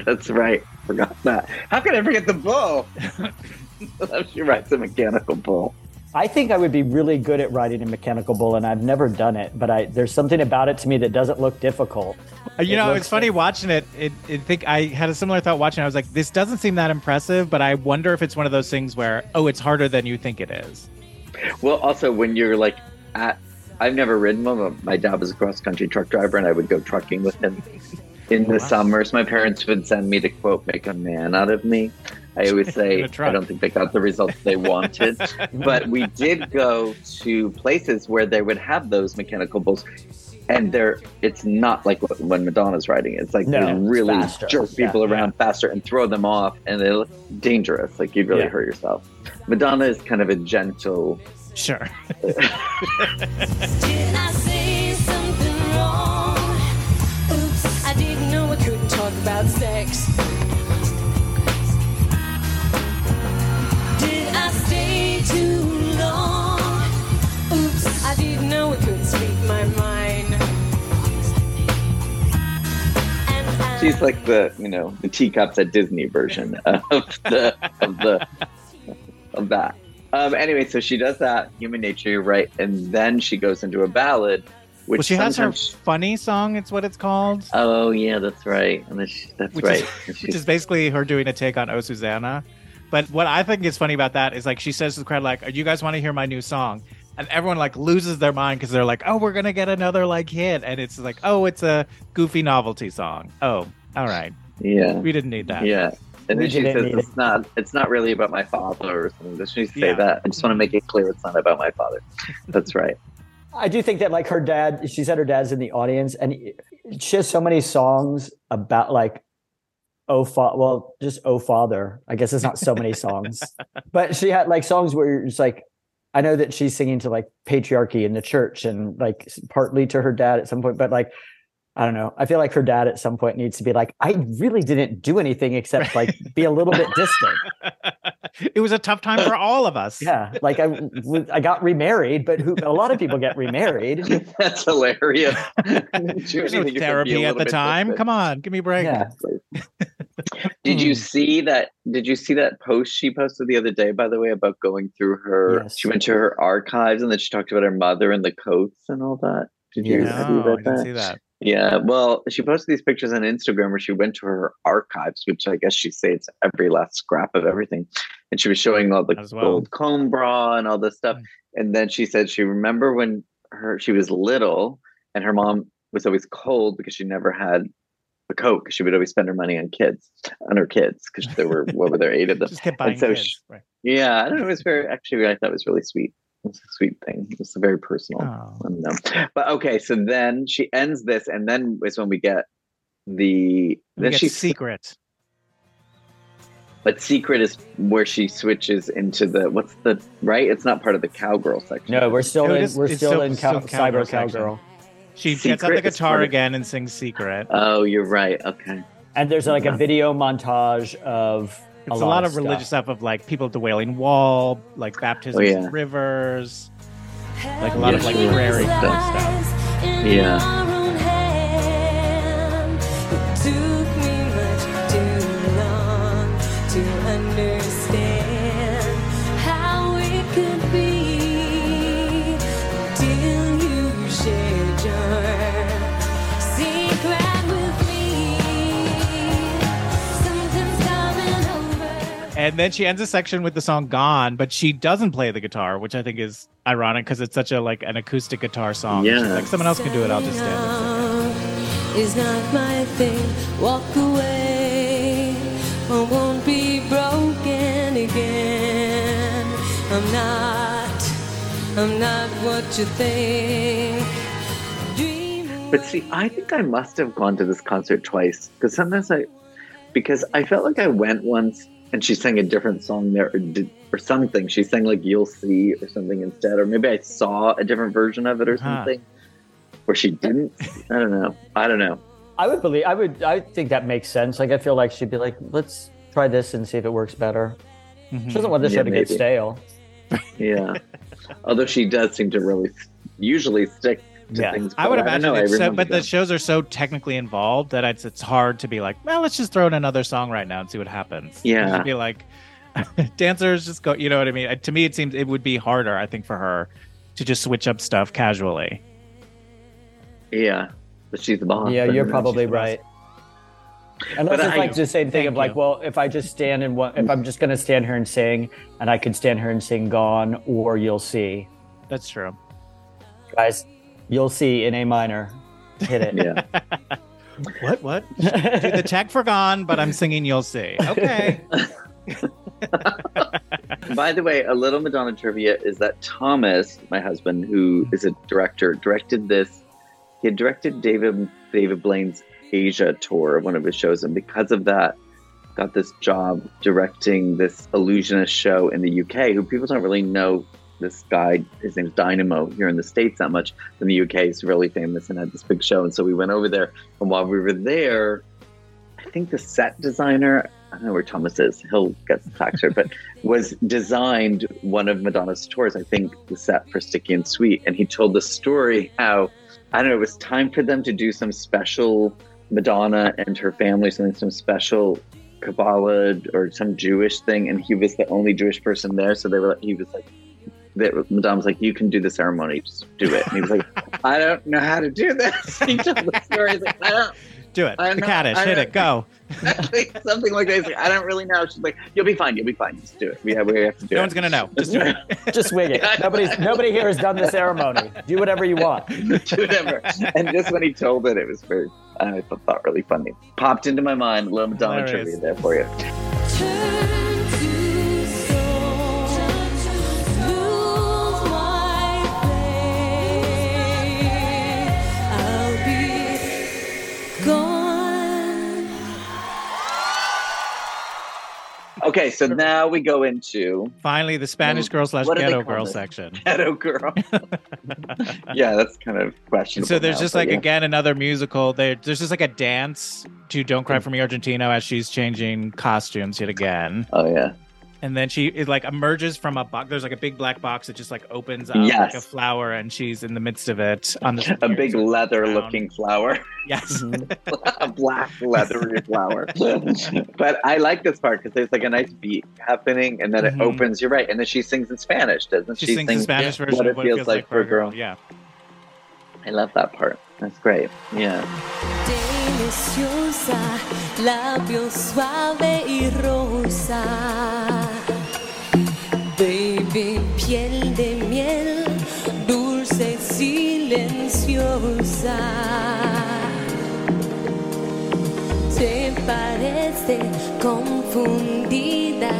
That's right. Forgot that. How could I forget the bull? [LAUGHS] [LAUGHS] she rides a mechanical bull. I think I would be really good at riding a mechanical bull, and I've never done it. But I there's something about it to me that doesn't look difficult. Uh, You It know, it's funny like- watching it. It, it. think I had a similar thought watching. it. I was like, this doesn't seem that impressive, but I wonder if it's one of those things where, oh, it's harder than you think it is. Well, also when you're like at, I've never ridden one, but my dad was a cross country truck driver, and I would go trucking with him in the Wow. summers. My parents would send me to quote make a man out of me. I [LAUGHS] always say In a truck. I don't think they got the results they wanted, [LAUGHS] but we did go to places where they would have those mechanical bulls. And they're, it's not like when Madonna's riding. It's like No, they really faster. jerk people Yeah, around faster and throw them off, and they look dangerous. Like you'd really Yeah. hurt yourself. Madonna is kind of a gentle, Sure. [LAUGHS] She's like the you know the teacups at Disney version of the of the of that. Um, anyway, so she does that human nature, you're right, and then she goes into a ballad, which Well, she has her funny song. It's what it's called, Oh yeah, that's right, and then she, that's which right. is [LAUGHS] which is basically her doing a take on Oh Susanna. But what I think is funny about that is like she says to the crowd, like, "You guys want to hear my new song?" And everyone like loses their mind because they're like, "Oh, we're gonna get another like hit," and it's like, "Oh, it's a goofy novelty song." Oh, all right, yeah, we didn't need that. yeah. And We then she says need it's not it's not really about my father or something. Does she say Yeah. that? I just want to make it clear it's not about my father. That's right. [LAUGHS] I do think that like her dad, she said her dad's in the audience, and she has so many songs about like, oh, fa- well, just oh father. I guess it's not so many songs, [LAUGHS] but she had like songs where you're just like, I know that she's singing to like patriarchy in the church and like partly to her dad at some point, but like I don't know. I feel like her dad at some point needs to be like, I really didn't do anything except like be a little bit distant. [LAUGHS] it was a tough time for all of us. Yeah, like I, I got remarried, but who a lot of people get remarried. [LAUGHS] That's hilarious. [LAUGHS] There's no therapy at the time. Come on, give me a break. Yeah. Did you Hmm. see that? Did you see that post she posted the other day? By the way, about going through her. Yes. She went to her archives and then she talked about her mother and the coats and all that. Did you? Yes. have you No, I read didn't that? see that. Yeah, well, she posted these pictures on Instagram where she went to her archives, which I guess she saves every last scrap of everything. And she was showing all the As well. gold cone bra and all this stuff. Mm. And then she said she remember when her she was little and her mom was always cold because she never had a coat because she would always spend her money on kids, on her kids, because there were what were there eight of [LAUGHS] them. Just kept buying so kids. she- Right. Yeah, I don't know. It was very actually I thought it was really sweet. It was a sweet thing. It was very personal. Oh. I don't know. But okay, so then she ends this, and then is when we get the We then get she secret. but secret is where she switches into the what's the right? It's not part of the cowgirl section. No, we're still No, in is- we're still still- in cow, still cowgirl cyber section. cowgirl. She gets out the guitar again and sings secret. Oh, you're right. Okay. And there's like a video montage of It's a, lot, of religious stuff. of like people at the Wailing Wall, like baptisms Oh, yeah. rivers. Like a lot of, like, Yeah. prairie stuff. Yeah. And then she ends a section with the song "Gone," but she doesn't play the guitar, which I think is ironic because it's such a like an acoustic guitar song. She's Yeah. like someone else can do it. I'll just stand and. Is not my thing. Walk away. I won't be broken again. I'm not. I'm not what you think. Dreaming. But see, I think I must have gone to this concert twice because sometimes I, because I felt like I went once and she sang a different song there or, did, or something. She sang like "You'll See" or something instead, or maybe I saw a different version of it or Huh. something, or she didn't. I don't know. I don't know. I would believe I would I think that makes sense. Like I feel like she'd be like, let's try this and see if it works better. Mhm. She doesn't want this Yeah, show to get stale. Yeah. [LAUGHS] Although she does seem to really usually stick to Yeah. things. I would but imagine know, I it's so, remember but the shows are so technically involved that it's it's hard to be like, well, let's just throw in another song right now and see what happens. Yeah. be like, [LAUGHS] dancers just go. You know what I mean? To me, it seems it would be harder. I think for her to just switch up stuff casually. yeah, but she's the boss. yeah, you're probably she's the boss. right. Unless But it's I- like the same thing of like, you. well, if I just stand and what if I'm just gonna stand here and sing, and I could stand here and sing "Gone" or "You'll See," That's true. guys, "You'll See" in A minor, hit it. Yeah. [LAUGHS] What? What? Do the check for gone, but I'm singing. You'll see. Okay. [LAUGHS] By the way, a little Madonna trivia is that Thomas, my husband, who is a director, directed this. He had directed David David Blaine's Asia tour, one of his shows, and because of that, got this job directing this illusionist show in the UK. Who people don't really know this guy. His name's Dynamo here in the states that much. In the UK, he's really famous and had this big show. And so we went over there, and while we were there, I think the set designer. I don't know where Thomas is. He'll get the facts right, but [LAUGHS] was designed one of Madonna's tours. I think the set for Sticky and Sweet, and he told the story how I don't know. It was time for them to do some special Madonna and her family, something some special Kabbalah or some Jewish thing, and he was the only Jewish person there. So they were. He was like. That Madonna was like, "You can do the ceremony, just do it." And he was like, [LAUGHS] "I don't know how to do this." [LAUGHS] He told the story. He's like, "I don't, [LAUGHS] Do it. I The know- Kaddish. Hit it. Go. something like that. He's like, I don't really know. She's like, you'll be fine. You'll be fine. Just do it. We have, we have to do No it. No one's gonna know. Just do it. Just wing it. Nobody's nobody here has done the ceremony. Do whatever you want. do whatever. And just when he told it, it was very, I thought really funny. Popped into my mind. Little Madonna Hilarious. trivia there for you. Okay, so now we go into Finally, the Spanish Well, girl slash what do they ghetto girl this? section. [LAUGHS] Ghetto Girl. [LAUGHS] yeah, that's kind of questionable. So there's now, just like yeah. again another musical. There, there's just like a dance to "Don't. Cry for Me, Argentina" as she's changing costumes yet again, Oh yeah. And then she it like emerges from a box. There's like a big black box that just like opens up like a flower, and she's in the midst of it on the [LAUGHS] A big leather brown- looking flower. Yes, mm-hmm. [LAUGHS] [LAUGHS] a black leathery flower. but I like this part because there's like a nice beat happening, and then it mm-hmm. opens. You're right, and then she sings in Spanish, doesn't she she? sings the Spanish version what of it what it feels like for a girl. Yeah, I love that part. That's great. Yeah. Deliciosa, labio suave y rosa. Baby, piel de miel, dulce y silenciosa. Te parece confundida,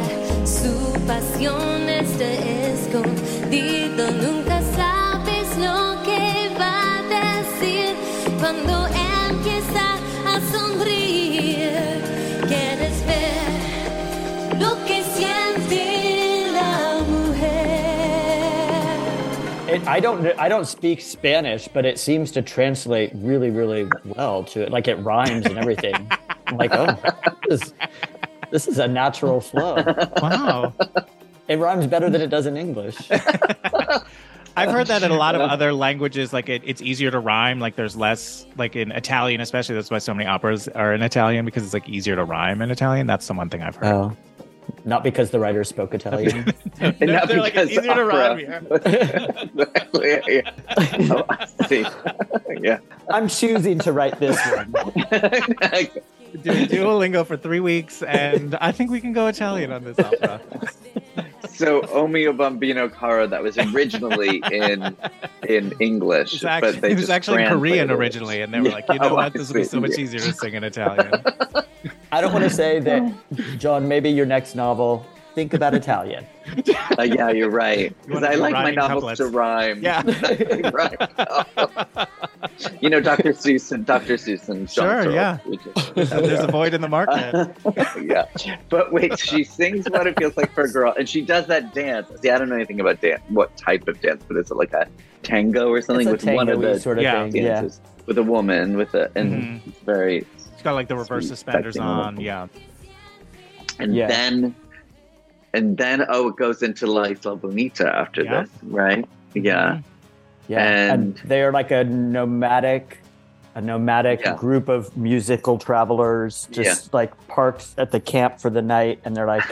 su pasión está escondido. Nunca sabes lo que va a decir cuando I don't. I don't speak Spanish, but it seems to translate really, really well to it. Like it rhymes and everything. I'm like, oh, this is, this is a natural flow. wow. It rhymes better than it does in English. [LAUGHS] I've heard that in a lot of other languages, like it, it's easier to rhyme. Like there's less, like in Italian, especially. That's why so many operas are in Italian because it's like easier to rhyme in Italian. That's the one thing I've heard. Oh, not because the writer spoke Italian. [LAUGHS] And No, not they're like, it's because easier to opera- rhyme here. [LAUGHS] exactly. Yeah. Oh, I see. yeah. I'm choosing to write this one. [LAUGHS] Doing Duolingo for three weeks, and I think we can go Italian on this opera. so Omeo Bambino Caro that was originally in in English, It's actually, but they it was just actually Korean it. originally, and they were like, you know Yeah, what, this will be so much yeah. easier to sing in Italian. I don't want to say that, John. Maybe your next novel. Think about Italian. Uh, yeah, you're right. Because wanna I like my rhyming novels to rhyme. Yeah. [LAUGHS] right. [LAUGHS] you know, Dr. Seuss and Dr. Seuss and John Sure, Searle, yeah. is- [LAUGHS] There's a void in the market. yeah. But wait, she sings what it feels like for a girl, and she does that dance. See, I don't know anything about dance, what type of dance, but is it like a tango or something It's a with one of the sort of Yeah. thing. Yeah. with a woman with a and Mhm. very It's got like the reverse Sweet, suspenders on. Yeah. and Yeah. then and then oh it goes into La Isla Bonita after Yeah. this, right? Yeah. Mm-hmm. Yeah, and, And- they're like a nomadic, a nomadic Yeah. group of musical travelers, just like parked at the camp for the night, and they're like,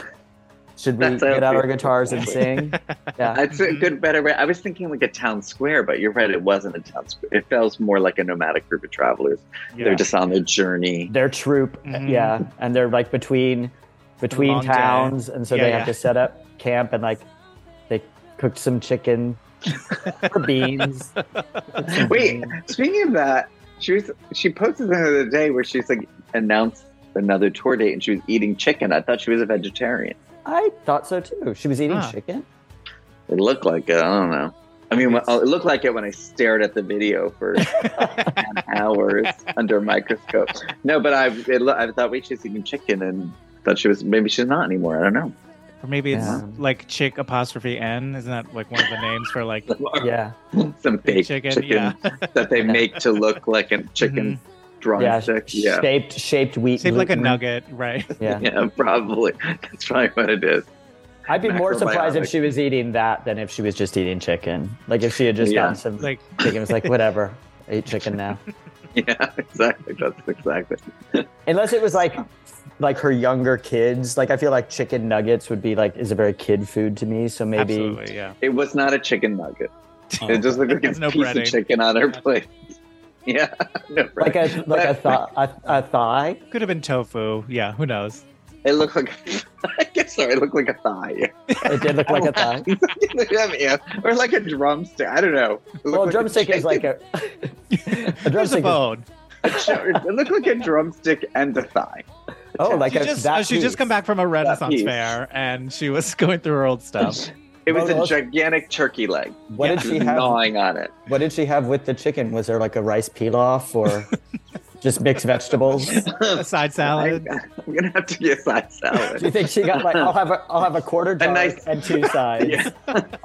"Should we That's how get out our guitars and sing?" [LAUGHS] Yeah, That's a good better way. I was thinking like a town square, but you're right, it wasn't a town square. It feels more like a nomadic group of travelers. Yeah. They're just on their journey. their troop, Mhm. yeah, and they're like between between long day. towns, and so Yeah, they yeah. have to set up camp and like they cooked some chicken or [LAUGHS] beans. Some [LAUGHS] Wait, beans. speaking of that, she was she posted the other day where she's like announced another tour date and she was eating chicken. I thought she was a vegetarian. I thought so too. She was eating Huh. chicken. It looked like it. I don't know. I mean, when, it looked like it when I stared at the video for 10 [LAUGHS] hours under a microscope. No, but I it, lo- I thought, wait, she's eating chicken and thought she was, maybe she's not anymore. I don't know. Or maybe it's Yeah. like chick apostrophe N. Isn't that like one of the names for like [LAUGHS] Yeah, Some fake chicken? chicken, Yeah. that they [LAUGHS] make to look like a chicken mm-hmm. Yeah, drumstick. Yeah. shaped shaped wheat. Shaped like a nugget, right? [LAUGHS] Yeah. Yeah, probably. [LAUGHS] That's probably what it is. I'd be more surprised if she was eating that than if she was just eating chicken. Like if she had just Yeah. gotten some Like [LAUGHS] chicken, it was like whatever, I eat chicken now. Yeah, exactly. That's exactly. Unless it was like like her younger kids. Like I feel like chicken nuggets would be like is a very kid food to me. So maybe absolutely, yeah. It was not a chicken nugget. Oh. It just looked like a no piece breading. of chicken on her plate. [LAUGHS] Yeah, no like a like a, th- a, a thigh. Could have been tofu. Yeah, who knows? It looked like. [LAUGHS] I guess sorry, it looked like a thigh. It did look like a thigh. [LAUGHS] yeah, or like a drumstick. I don't know. Well, like drumstick is like a a There's a drumstick. Is, bone. It looked like a drumstick and a thigh. oh, like She a just, that she just piece. come back from a Renaissance fair and she was going through her old stuff. It was Well, a gigantic turkey leg. What Yeah. did She she have? gnawing on it. What did she have with the chicken? Was there like a rice pilaf or [LAUGHS] Just mixed vegetables. A side salad. [LAUGHS] I, am gonna have to get a side salad. Do you think she got like I'll have a I'll have a quarter jar nice- and two sides. [LAUGHS] Yeah.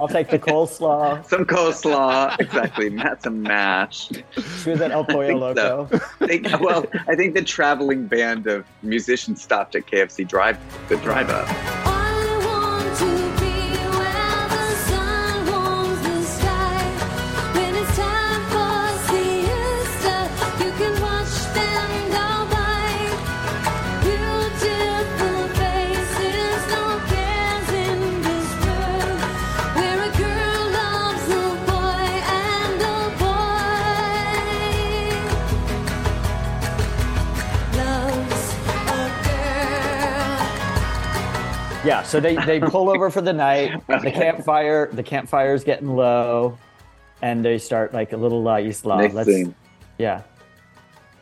I'll take the coleslaw, Some coleslaw, exactly. ma- Some mash. screw that El Pollo think so. Loco. I think, well, I think the traveling band of musicians stopped at KFC drive the drive up. Yeah, so they they [LAUGHS] pull over for the night. The campfire the campfire's getting low, and they start like a little uh, La Isla. Next Let's thing. yeah,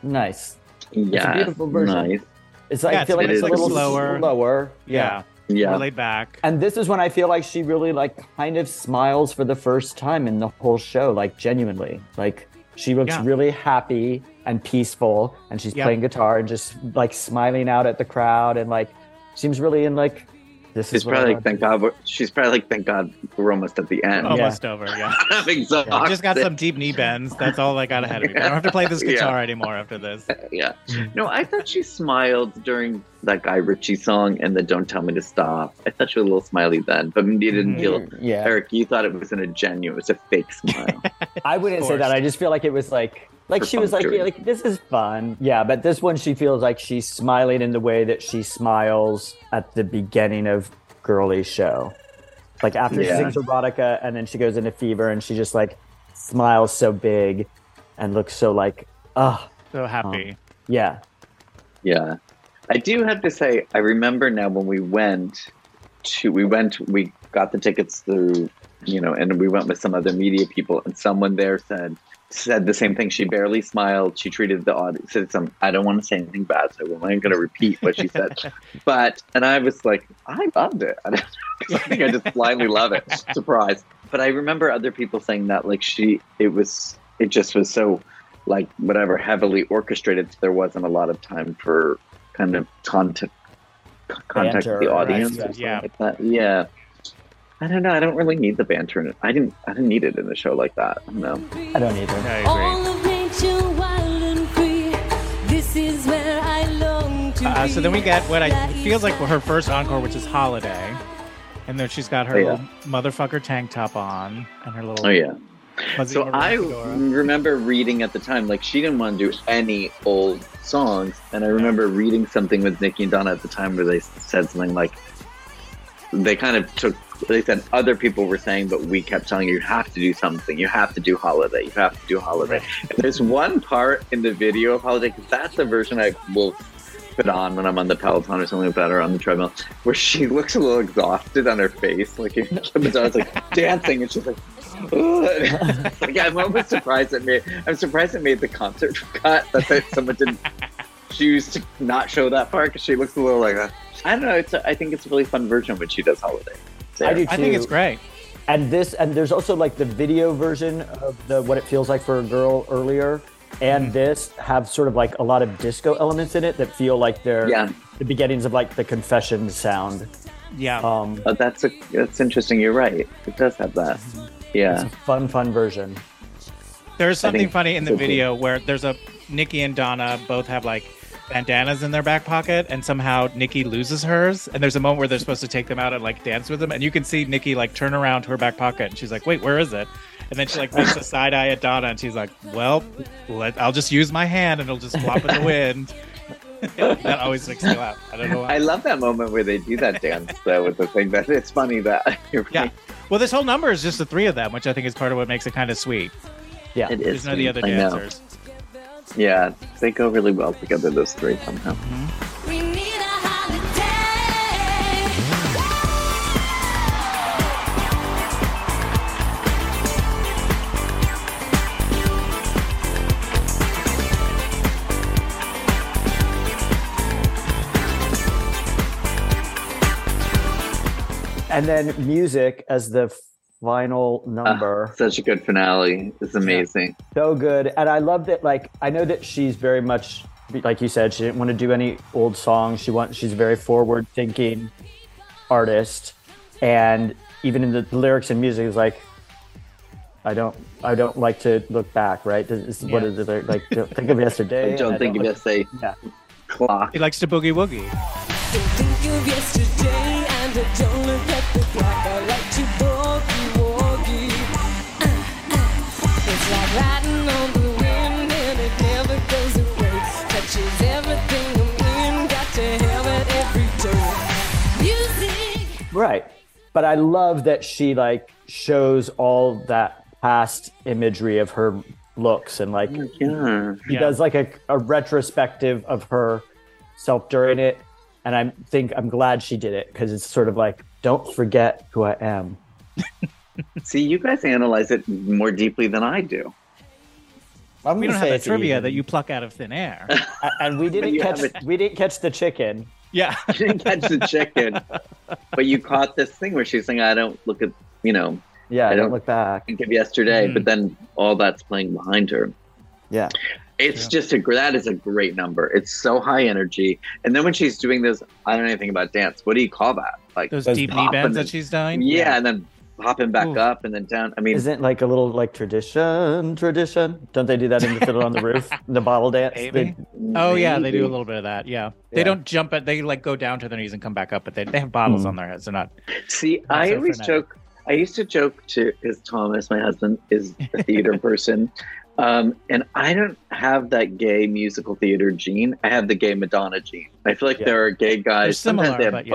nice. Yeah. beautiful version. Nice. It's like Yeah, I feel it's- like it's, it's, a little slower. slower. Yeah. Yeah. More laid back. And this is when I feel like she really like kind of smiles for the first time in the whole show, like genuinely. Like she looks Yeah. really happy and peaceful and she's Yeah. playing guitar and just like smiling out at the crowd and like seems really in like this She's is probably like, thank God. we're- She's probably like, thank God we're almost at the end. Almost over. Yeah. [LAUGHS] I'm exhausted. Just got some deep knee bends. That's all I got ahead of me. I don't have to play this [LAUGHS] Yeah. guitar anymore after this. [LAUGHS] Yeah. No, I thought she smiled during that Guy Ritchie song and the Don't Tell Me to Stop. I thought she was a little smiley then, but you didn't feel. Mm, yeah. Eric, you thought it wasn't a genuine, it was a fake smile. I wouldn't say that. I just feel like it was like like she was like yeah, like this is fun. Yeah, but this one she feels like she's smiling in the way that she smiles at the beginning of Girly Show. Like after Yeah. she sings erotica and then she goes into fever and she just like smiles so big and looks so like oh So happy. Um, yeah. Yeah. I do have to say, I remember now when we went to, we went, we got the tickets through, you know, and we went with some other media people, and someone there said, said the same thing. She barely smiled. She treated the audience, said some, I don't want to say anything bad, so I'm not going to repeat what she said. [LAUGHS] but, and I was like, I loved it. I, [LAUGHS] I think I just blindly love it. [LAUGHS] Surprise. But I remember other people saying that, like, she, it was, it just was so, like, whatever, heavily orchestrated. So there wasn't a lot of time for kind of contact contact Banter, the audience yeah. or Yeah. like that. Yeah. I don't know. I don't really need the banter. In it. I didn't. I didn't need it in a show like that. No. I don't either. I agree. All of nature wild and free. This is where I long to Uh, be. so then we get what I feels like her first encore, which is Holiday. And then she's got her Oh, yeah. little motherfucker tank top on and her little Oh yeah. So I remember reading at the time, like she didn't want to do any old songs, and I remember reading something with Niki and Donna at the time where they said something like, they kind of took. They said other people were saying, but we kept telling you, you have to do something. You have to do holiday. You have to do holiday. And there's one part in the video of holiday because that's the version I will put on when I'm on the Peloton or something like that, or on the treadmill, where she [LAUGHS] looks a little exhausted on her face, like [LAUGHS] was like dancing, and she's like. [LAUGHS] Like I'm almost surprised it made. I'm surprised it made the concert cut. That they, someone didn't choose to not show that part because she looks a little like that. I don't know. It's a, I think it's a really fun version when she does holiday. I do too. I think it's great. And this, and there's also like the video version of the what it feels like for a girl earlier, and Mm-hmm. this have sort of like a lot of disco elements in it that feel like they're Yeah. the beginnings of like the confession sound. Yeah. Um, Oh, that's a that's interesting. You're right. It does have that. Yeah. it's a fun, fun version. There's something funny in the video where there's a Niki and Donna both have like bandanas in their back pocket, and somehow Niki loses hers. And there's a moment where they're supposed to take them out and like dance with them, and you can see Niki like turn around to her back pocket, and she's like, "Wait, where is it?" And then she like makes a side eye at Donna, and she's like, "Well, let, I'll just use my hand, and it'll just flop in the wind." [LAUGHS] that always makes me laugh. I don't know why. I love that moment where they do that dance though with the thing. That it's funny that [LAUGHS] you're yeah. right. Well, this whole number is just the three of them, which I think is part of what makes it kind of sweet. Yeah, It is. There's none of the other sweet. I know. dancers. Yeah, they go really well together. Those three somehow. We need and then music as the f- final ah, number. Such a good finale. It's amazing. so good and i love that like i know that she's very much like you said she didn't want to do any old songs she wants she's a very forward thinking artist and even in the lyrics and music is like i don't i don't like to look back right this is Yeah. is it like don't think of yesterday [LAUGHS] I don't think of like- it as [LAUGHS] yeah clock. He likes to boogie woogie. Right but i love that she like shows all that past imagery of her looks and like oh Yeah. He Yeah. does like a, a retrospective of her self during it. And I think I'm glad she did it because it's sort of like, don't forget who I am. [LAUGHS] See, you guys analyze it more deeply than I do. I'm We gonna don't have say that it's trivia even. that you pluck out of thin air. [LAUGHS] And we [LAUGHS] didn't catch we didn't catch the chicken. Yeah. You didn't catch the chicken, but you caught this thing where she's saying, "I don't look at you know, Yeah, I I don't don't- look back. think of yesterday," Mhm. but then all that's playing behind her. Yeah. It's Yeah. just a gr- that is a great number. It's so high energy, and then when she's doing this, I don't know anything about dance. What do you call that? Like Those Those deep knee bends that she's doing. yeah, and then hopping back Ooh. up and then down. I mean, Isn't like a little like tradition, tradition? Don't they do that in the Fiddler on the Roof? [LAUGHS] The bottle dance? Maybe. They- Oh yeah, they do a little bit of that. Yeah, they Yeah. don't jump at. They like go down to their knees and come back up, but they, they have bottles Hmm. on their heads. They're not. See, Not I so always frenetic. joke. I used to joke to because Thomas, my husband, is a theater [LAUGHS] person, um, and I don't have that gay musical theater gene. I have the gay Madonna gene. I feel like Yeah. there are gay guys. similar, sometimes they have but yeah.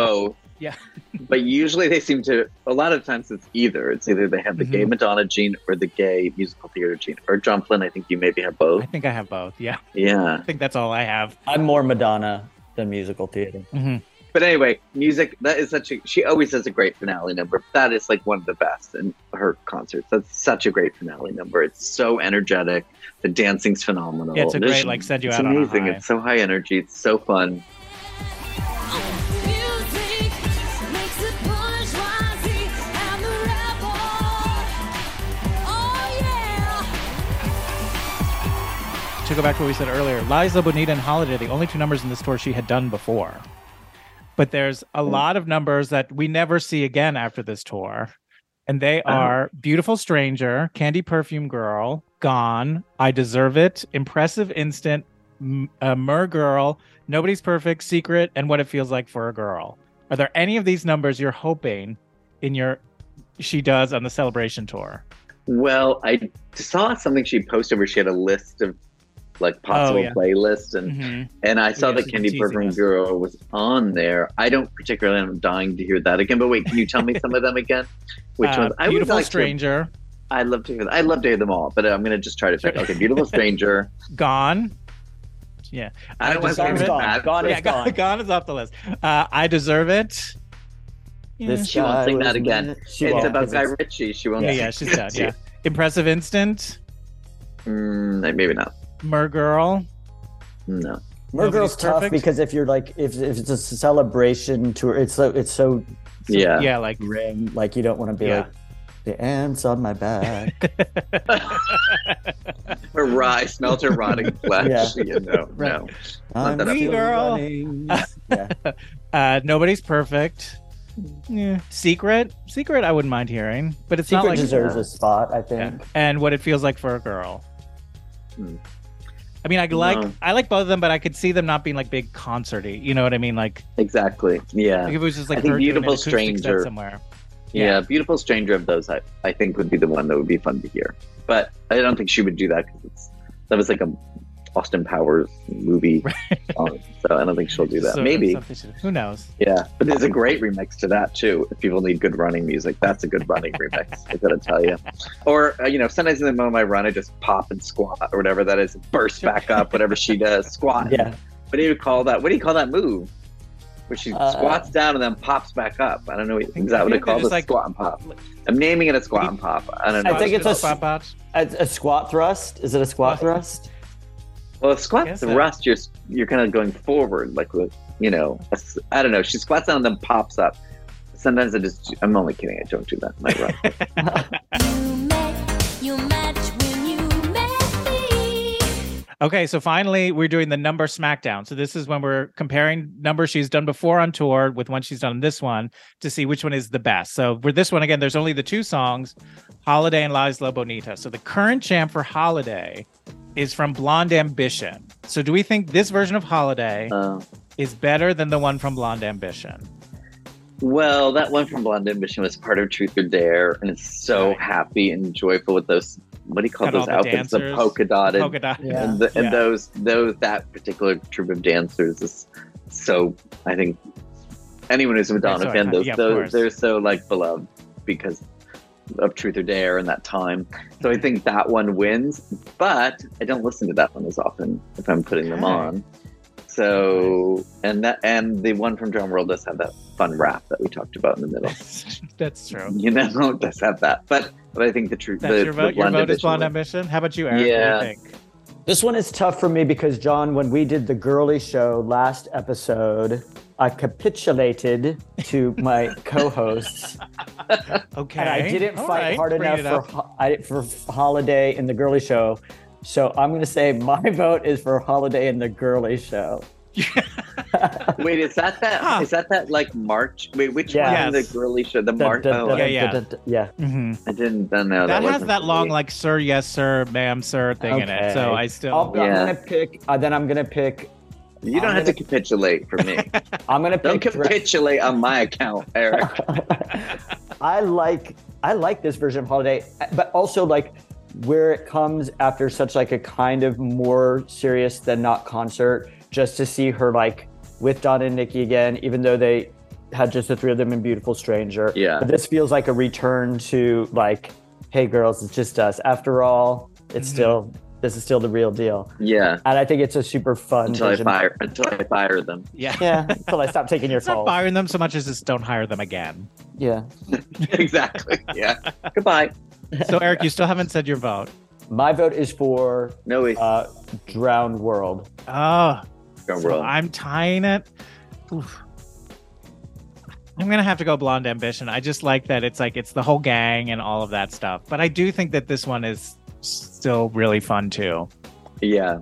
Both. Yeah. [LAUGHS] but usually they seem to. A lot of times it's either. It's either they have the gay Mhm. Madonna gene or the gay musical theater gene. Or John Flynn, I think you maybe have both. I think I have both. Yeah, Yeah. I think that's all I have. I'm more Madonna than musical theater. Mhm. But anyway, music that is such a she always does a great finale number. That is like one of the best in her concerts. That's such a great finale number. It's so energetic. The dancing's phenomenal. Yeah, it's a There's- great, like, send you it's out on a amazing. high. It's so high energy. It's so fun. To go back to what we said earlier, La Isla Bonita and Holiday are the only two numbers in this tour she had done before. But there's a lot of numbers that we never see again after this tour. And they Oh. are Beautiful Stranger, Candy Perfume Girl, Gone, I Deserve It, Impressive Instant, M- uh, Mer Girl, Nobody's Perfect, Secret, and What It Feels Like for a Girl. Are there any of these numbers you're hoping in your she does on the celebration tour? Well, I saw something she posted where she had a list of like possible Oh, yeah. playlists and Mhm. and I saw Yeah, that she's Candy teasing Perfume us. Girl was on there. I don't particularly I'm dying to hear that again. But wait, can you tell me some of them again? Which Uh, ones? I would Beautiful like to- Stranger, I love to hear. That. I love to hear them all, but I'm going to just try to pick. Okay, Beautiful [LAUGHS] Stranger. Gone. Yeah. I don't want Deserve It. Gone. Gone is yeah, gone. gone. gone is off the list. Uh, I deserve it. Yeah, This She won't guy sing that again. meant- it's won't, about 'cause Guy Ritchie. She won't. yeah, sing yeah, she's it. done. Yeah. Impressive Instant, Mm, maybe not. Mer Girl. No. Mer Nobody's Girl's tough perfect. because if you're like if, if it's a celebration tour, it's so it's so Yeah. Yeah, like grim. Like you don't want to be Yeah. like the ants on my back. [LAUGHS] [LAUGHS] Her rye smells her rotting [LAUGHS] flesh. Yeah. You know, Right. no. I'm that Girl. yeah. uh, nobody's perfect. Yeah. Secret, secret. I wouldn't mind hearing, but it's not Secret like deserves a spot, I Yeah. think. And what it feels like for a girl. Hmm. I mean, I like No. I like both of them, but I could see them not being like big concerty. You know what I mean? Like, Exactly. Yeah. like if it was just like I think her doing an Beautiful Stranger- somewhere. yeah. Yeah. Beautiful Stranger of those, I, I think would be the one that would be fun to hear. But I don't think she would do that because it's that was like a Austin Powers movie. [LAUGHS] song, so I don't think she'll do that. So- Maybe. Who knows? Yeah, but there's a [LAUGHS] great remix to that too. If people need good running music, that's a good running remix. I gotta tell you. Or uh, you know, sometimes in the moment I run, I just pop and squat or whatever that is, burst back up, whatever she does, [LAUGHS] squat. Yeah. What do you call that? What do you call that move? Where she Uh, squats down and then pops back up. I don't know. Is think- that I what think it called? they're A like- squat and pop. I'm naming it a squat and pop. I don't know. I think it's a Spot bot. A, a squat thrust? Is it a squat thrust? Well, a squat Guess so. thrust. You're you're kind of going forward, like with you know. I don't know. She squats down and then pops up. Sometimes I just I'm only kidding. I don't do that. My rough. [LAUGHS] You met, you match when you met me. Okay, so finally we're doing the number smackdown. So this is when we're comparing numbers she's done before on tour with one she's done in this one to see which one is the best. So for this one again, there's only the two songs, Holiday and La Isla Bonita. So the current champ for Holiday is from Blond Ambition. So do we think this version of Holiday Uh, is better than the one from Blond Ambition? well, that one from Blond Ambition was part of Truth or Dare, and it's so Right. happy and joyful with those. What do you call Got those the outfits? The polka dotted. Polka dot. Yeah. and, the, and Yeah. those those that particular troupe of dancers is so I think anyone who's a Madonna so fan iconic. those Yeah, those they're so like beloved because of Truth or Dare in that time. So I think that one wins, but I don't listen to that one as often if I'm putting them on. So and that and the one from Drowned World does have that fun rap that we talked about in the middle. [LAUGHS] That's true. You know, [LAUGHS] it does have that. But but I think the truth That's the, your the vote. Your Blond vote is Ambition Blond one- Ambition. How about you, Eric? Yeah. What do you think? This one is tough for me because John, when we did the girly show last episode, I capitulated to my [LAUGHS] co-hosts, Okay. and I didn't All fight right, hard bring enough for I, for holiday in the girly show. So I'm going to say my [LAUGHS] vote is for holiday in the girly show. [LAUGHS] Wait, is that that? Is Huh. that that like March? Wait, which Yeah. one in the girly show? The March. oh, da- Yeah, yeah. da- da- yeah. Mhm. I didn't know that. That has that long, like "Sir, yes, sir, ma'am, sir" thing in it. So I still. I'll, I'm going to pick. Uh, then I'm going to pick. You don't I'm have to gonna- capitulate for me. [LAUGHS] I'm going to don't pick. Dre- capitulate on my account, Eric. [LAUGHS] I like I like this version of Holiday, but also like where it comes after such like a kind of more serious than not concert, just to see her like with Don and Niki again, even though they had just the three of them in Beautiful Stranger. Yeah. But this feels like a return to like, hey girls, it's just us. After all, it's Mhm. still this is still the real deal. yeah. And I think it's a super fun Until I fire. Until I fire them. yeah. Yeah, until I stop taking your It's not firing them so much as just don't hire them again. Yeah. [LAUGHS] exactly. Yeah. Goodbye. So Eric, you still haven't said your vote. My vote is for No way. uh, Drowned World. Oh, Drum so roll. I'm tying it. Oof. I'm gonna have to go Blond Ambition. I just like that it's like it's the whole gang and all of that stuff. But I do think that this one is still really fun too. yeah.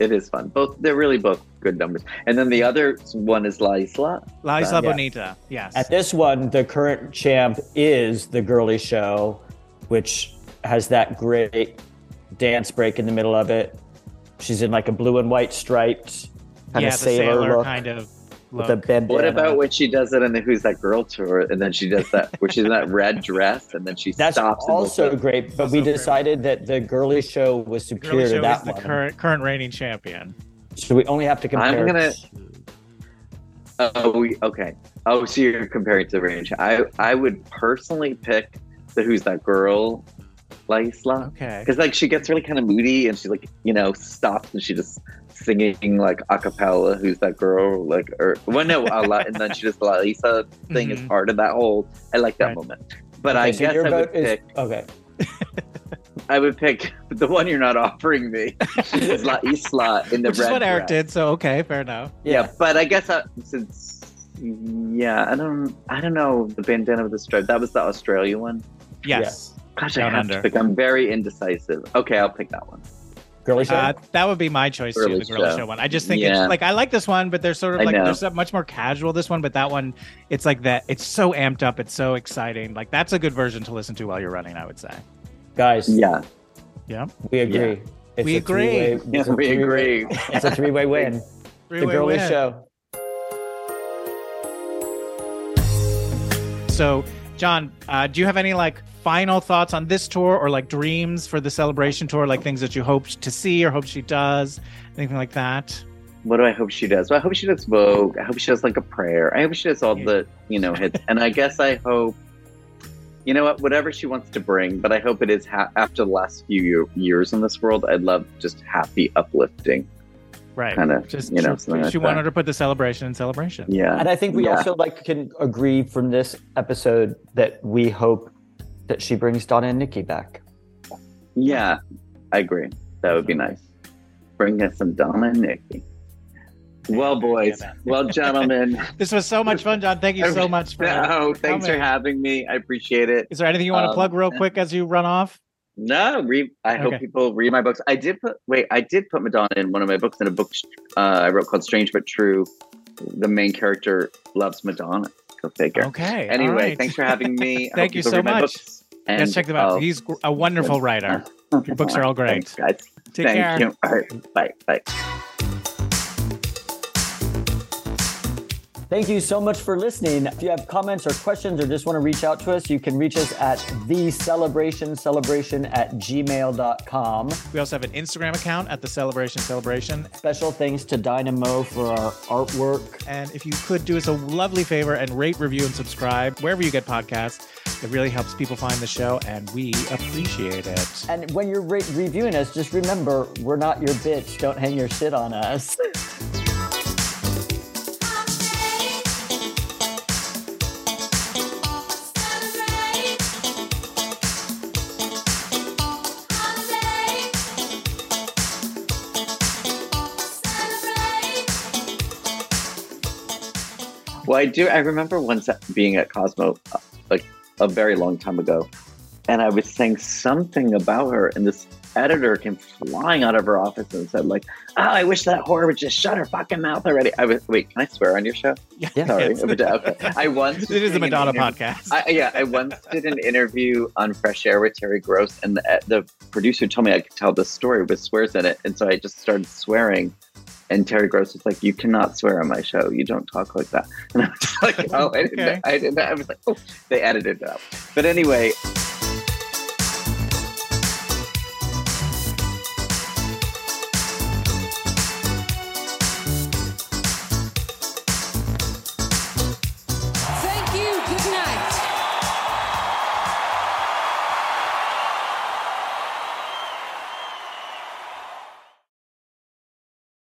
It is fun. Both. They're really both good numbers. And then the other one is La Isla. La Isla Yeah. Bonita. Yes. At this one, the current champ is the girly show, which has that great dance break in the middle of it. She's in like a blue and white striped kind yeah, of sailor, sailor look kind of with a bandana. What about when she does it in the Who's That Girl tour, and then she does that, where she's in that red dress, and then she That's stops. That's also looks great, but Also we great. decided that the girly show was Girly superior Show to that is the one. current current reigning champion. So we only have to compare. I'm gonna- Oh, we, okay. Oh, so you're comparing to the range. I I would personally pick the Who's That Girl, La Isla, Okay. because like she gets really kind of moody, and she like you know stops and she just singing like a cappella. Who's that girl? Like or well no, a la, and then she just La Isla thing is Mhm. part of that whole. I like that Right. moment. But Okay, I so guess your I would is pick. okay. I would pick the one you're not offering me. is La [LAUGHS] Isla in the Which red is what Eric did. So okay, fair enough. Yeah, but I guess I, since yeah, I don't I don't know the bandana with the stripe. That was the Australia one. Yes. Gosh, I have under. to pick. I'm very indecisive. Okay, I'll pick that one. Girly show. Uh, that would be my choice too, the girly show. show one. I just think Yeah. it's like I like this one, but there's sort of like know. there's a much more casual this one, but that one it's like that it's so amped up, it's so exciting. Like that's a good version to listen to while you're running, I would say. Guys, Yeah, Yeah. we agree. It's We a agree. yeah, [LAUGHS] it's a we three-way- agree. [LAUGHS] It's a three-way win. [LAUGHS] the Three-way girly win. show. So, John, uh, do you have any like final thoughts on this tour or like dreams for the celebration tour, like things that you hoped to see or hope she does, anything like that? What do I hope she does? Well, I hope she does Vogue. I hope she does like a prayer. I hope she does all the you know hits. and I guess I hope. You know what? Whatever she wants to bring, but I hope it is ha- after the last few year- years in this world. I'd love just happy, uplifting. Right. Kinda, just you know, she, something like wanted that. to put the celebration in celebration. Yeah, And I think we Yeah. also like can agree from this episode that we hope that she brings Donna and Niki back. Yeah, I agree. That would be nice. Bring us some Donna and Niki. Well, boys. Well, [LAUGHS] gentlemen. This was so much fun, John. Thank you so much for. [LAUGHS] no, thanks for having me. I appreciate it. Is there anything you want to Um, plug real quick as you run off? No, read. I hope Okay. people read my books. I did put. Wait, I did put Madonna in one of my books in a book uh, I wrote called "Strange but True." The main character loves Madonna. Go figure. Okay. Anyway, right. thanks for having me. [LAUGHS] Thank you so much. And, Yes, check them out. uh, He's a wonderful writer. [LAUGHS] Your books are all great. Thanks, guys. Take Thank care. you. All right. Bye. Bye. Thank you so much for listening. If you have comments or questions or just want to reach out to us, you can reach us at the celebration celebration at gmail.com. We also have an Instagram account at the Celebration Celebration. Special thanks to Dyna Moe for our artwork. And if you could do us a lovely favor and rate, review, and subscribe wherever you get podcasts, it really helps people find the show, and we appreciate it. And when you're re- reviewing us, just remember we're not your bitch. Don't hang your shit on us. [LAUGHS] Well, I do. I remember once being at Cosmo, uh, like a very long time ago, and I was saying something about her, and this editor came flying out of her office and said, "Like, oh, I wish that whore would just shut her fucking mouth already." I was wait, can I swear on your show? Yeah. Sorry, It's- okay. I once It is a Madonna podcast. I, yeah, I once did an interview on Fresh Air with Terry Gross, and the, the producer told me I could tell the story with swears in it, and so I just started swearing. And Terry Gross was like, "You cannot swear on my show. You don't talk like that." And I was like, [LAUGHS] "Oh, I didn't. Okay. I didn't." I was like, "Oh." They edited it out. But anyway,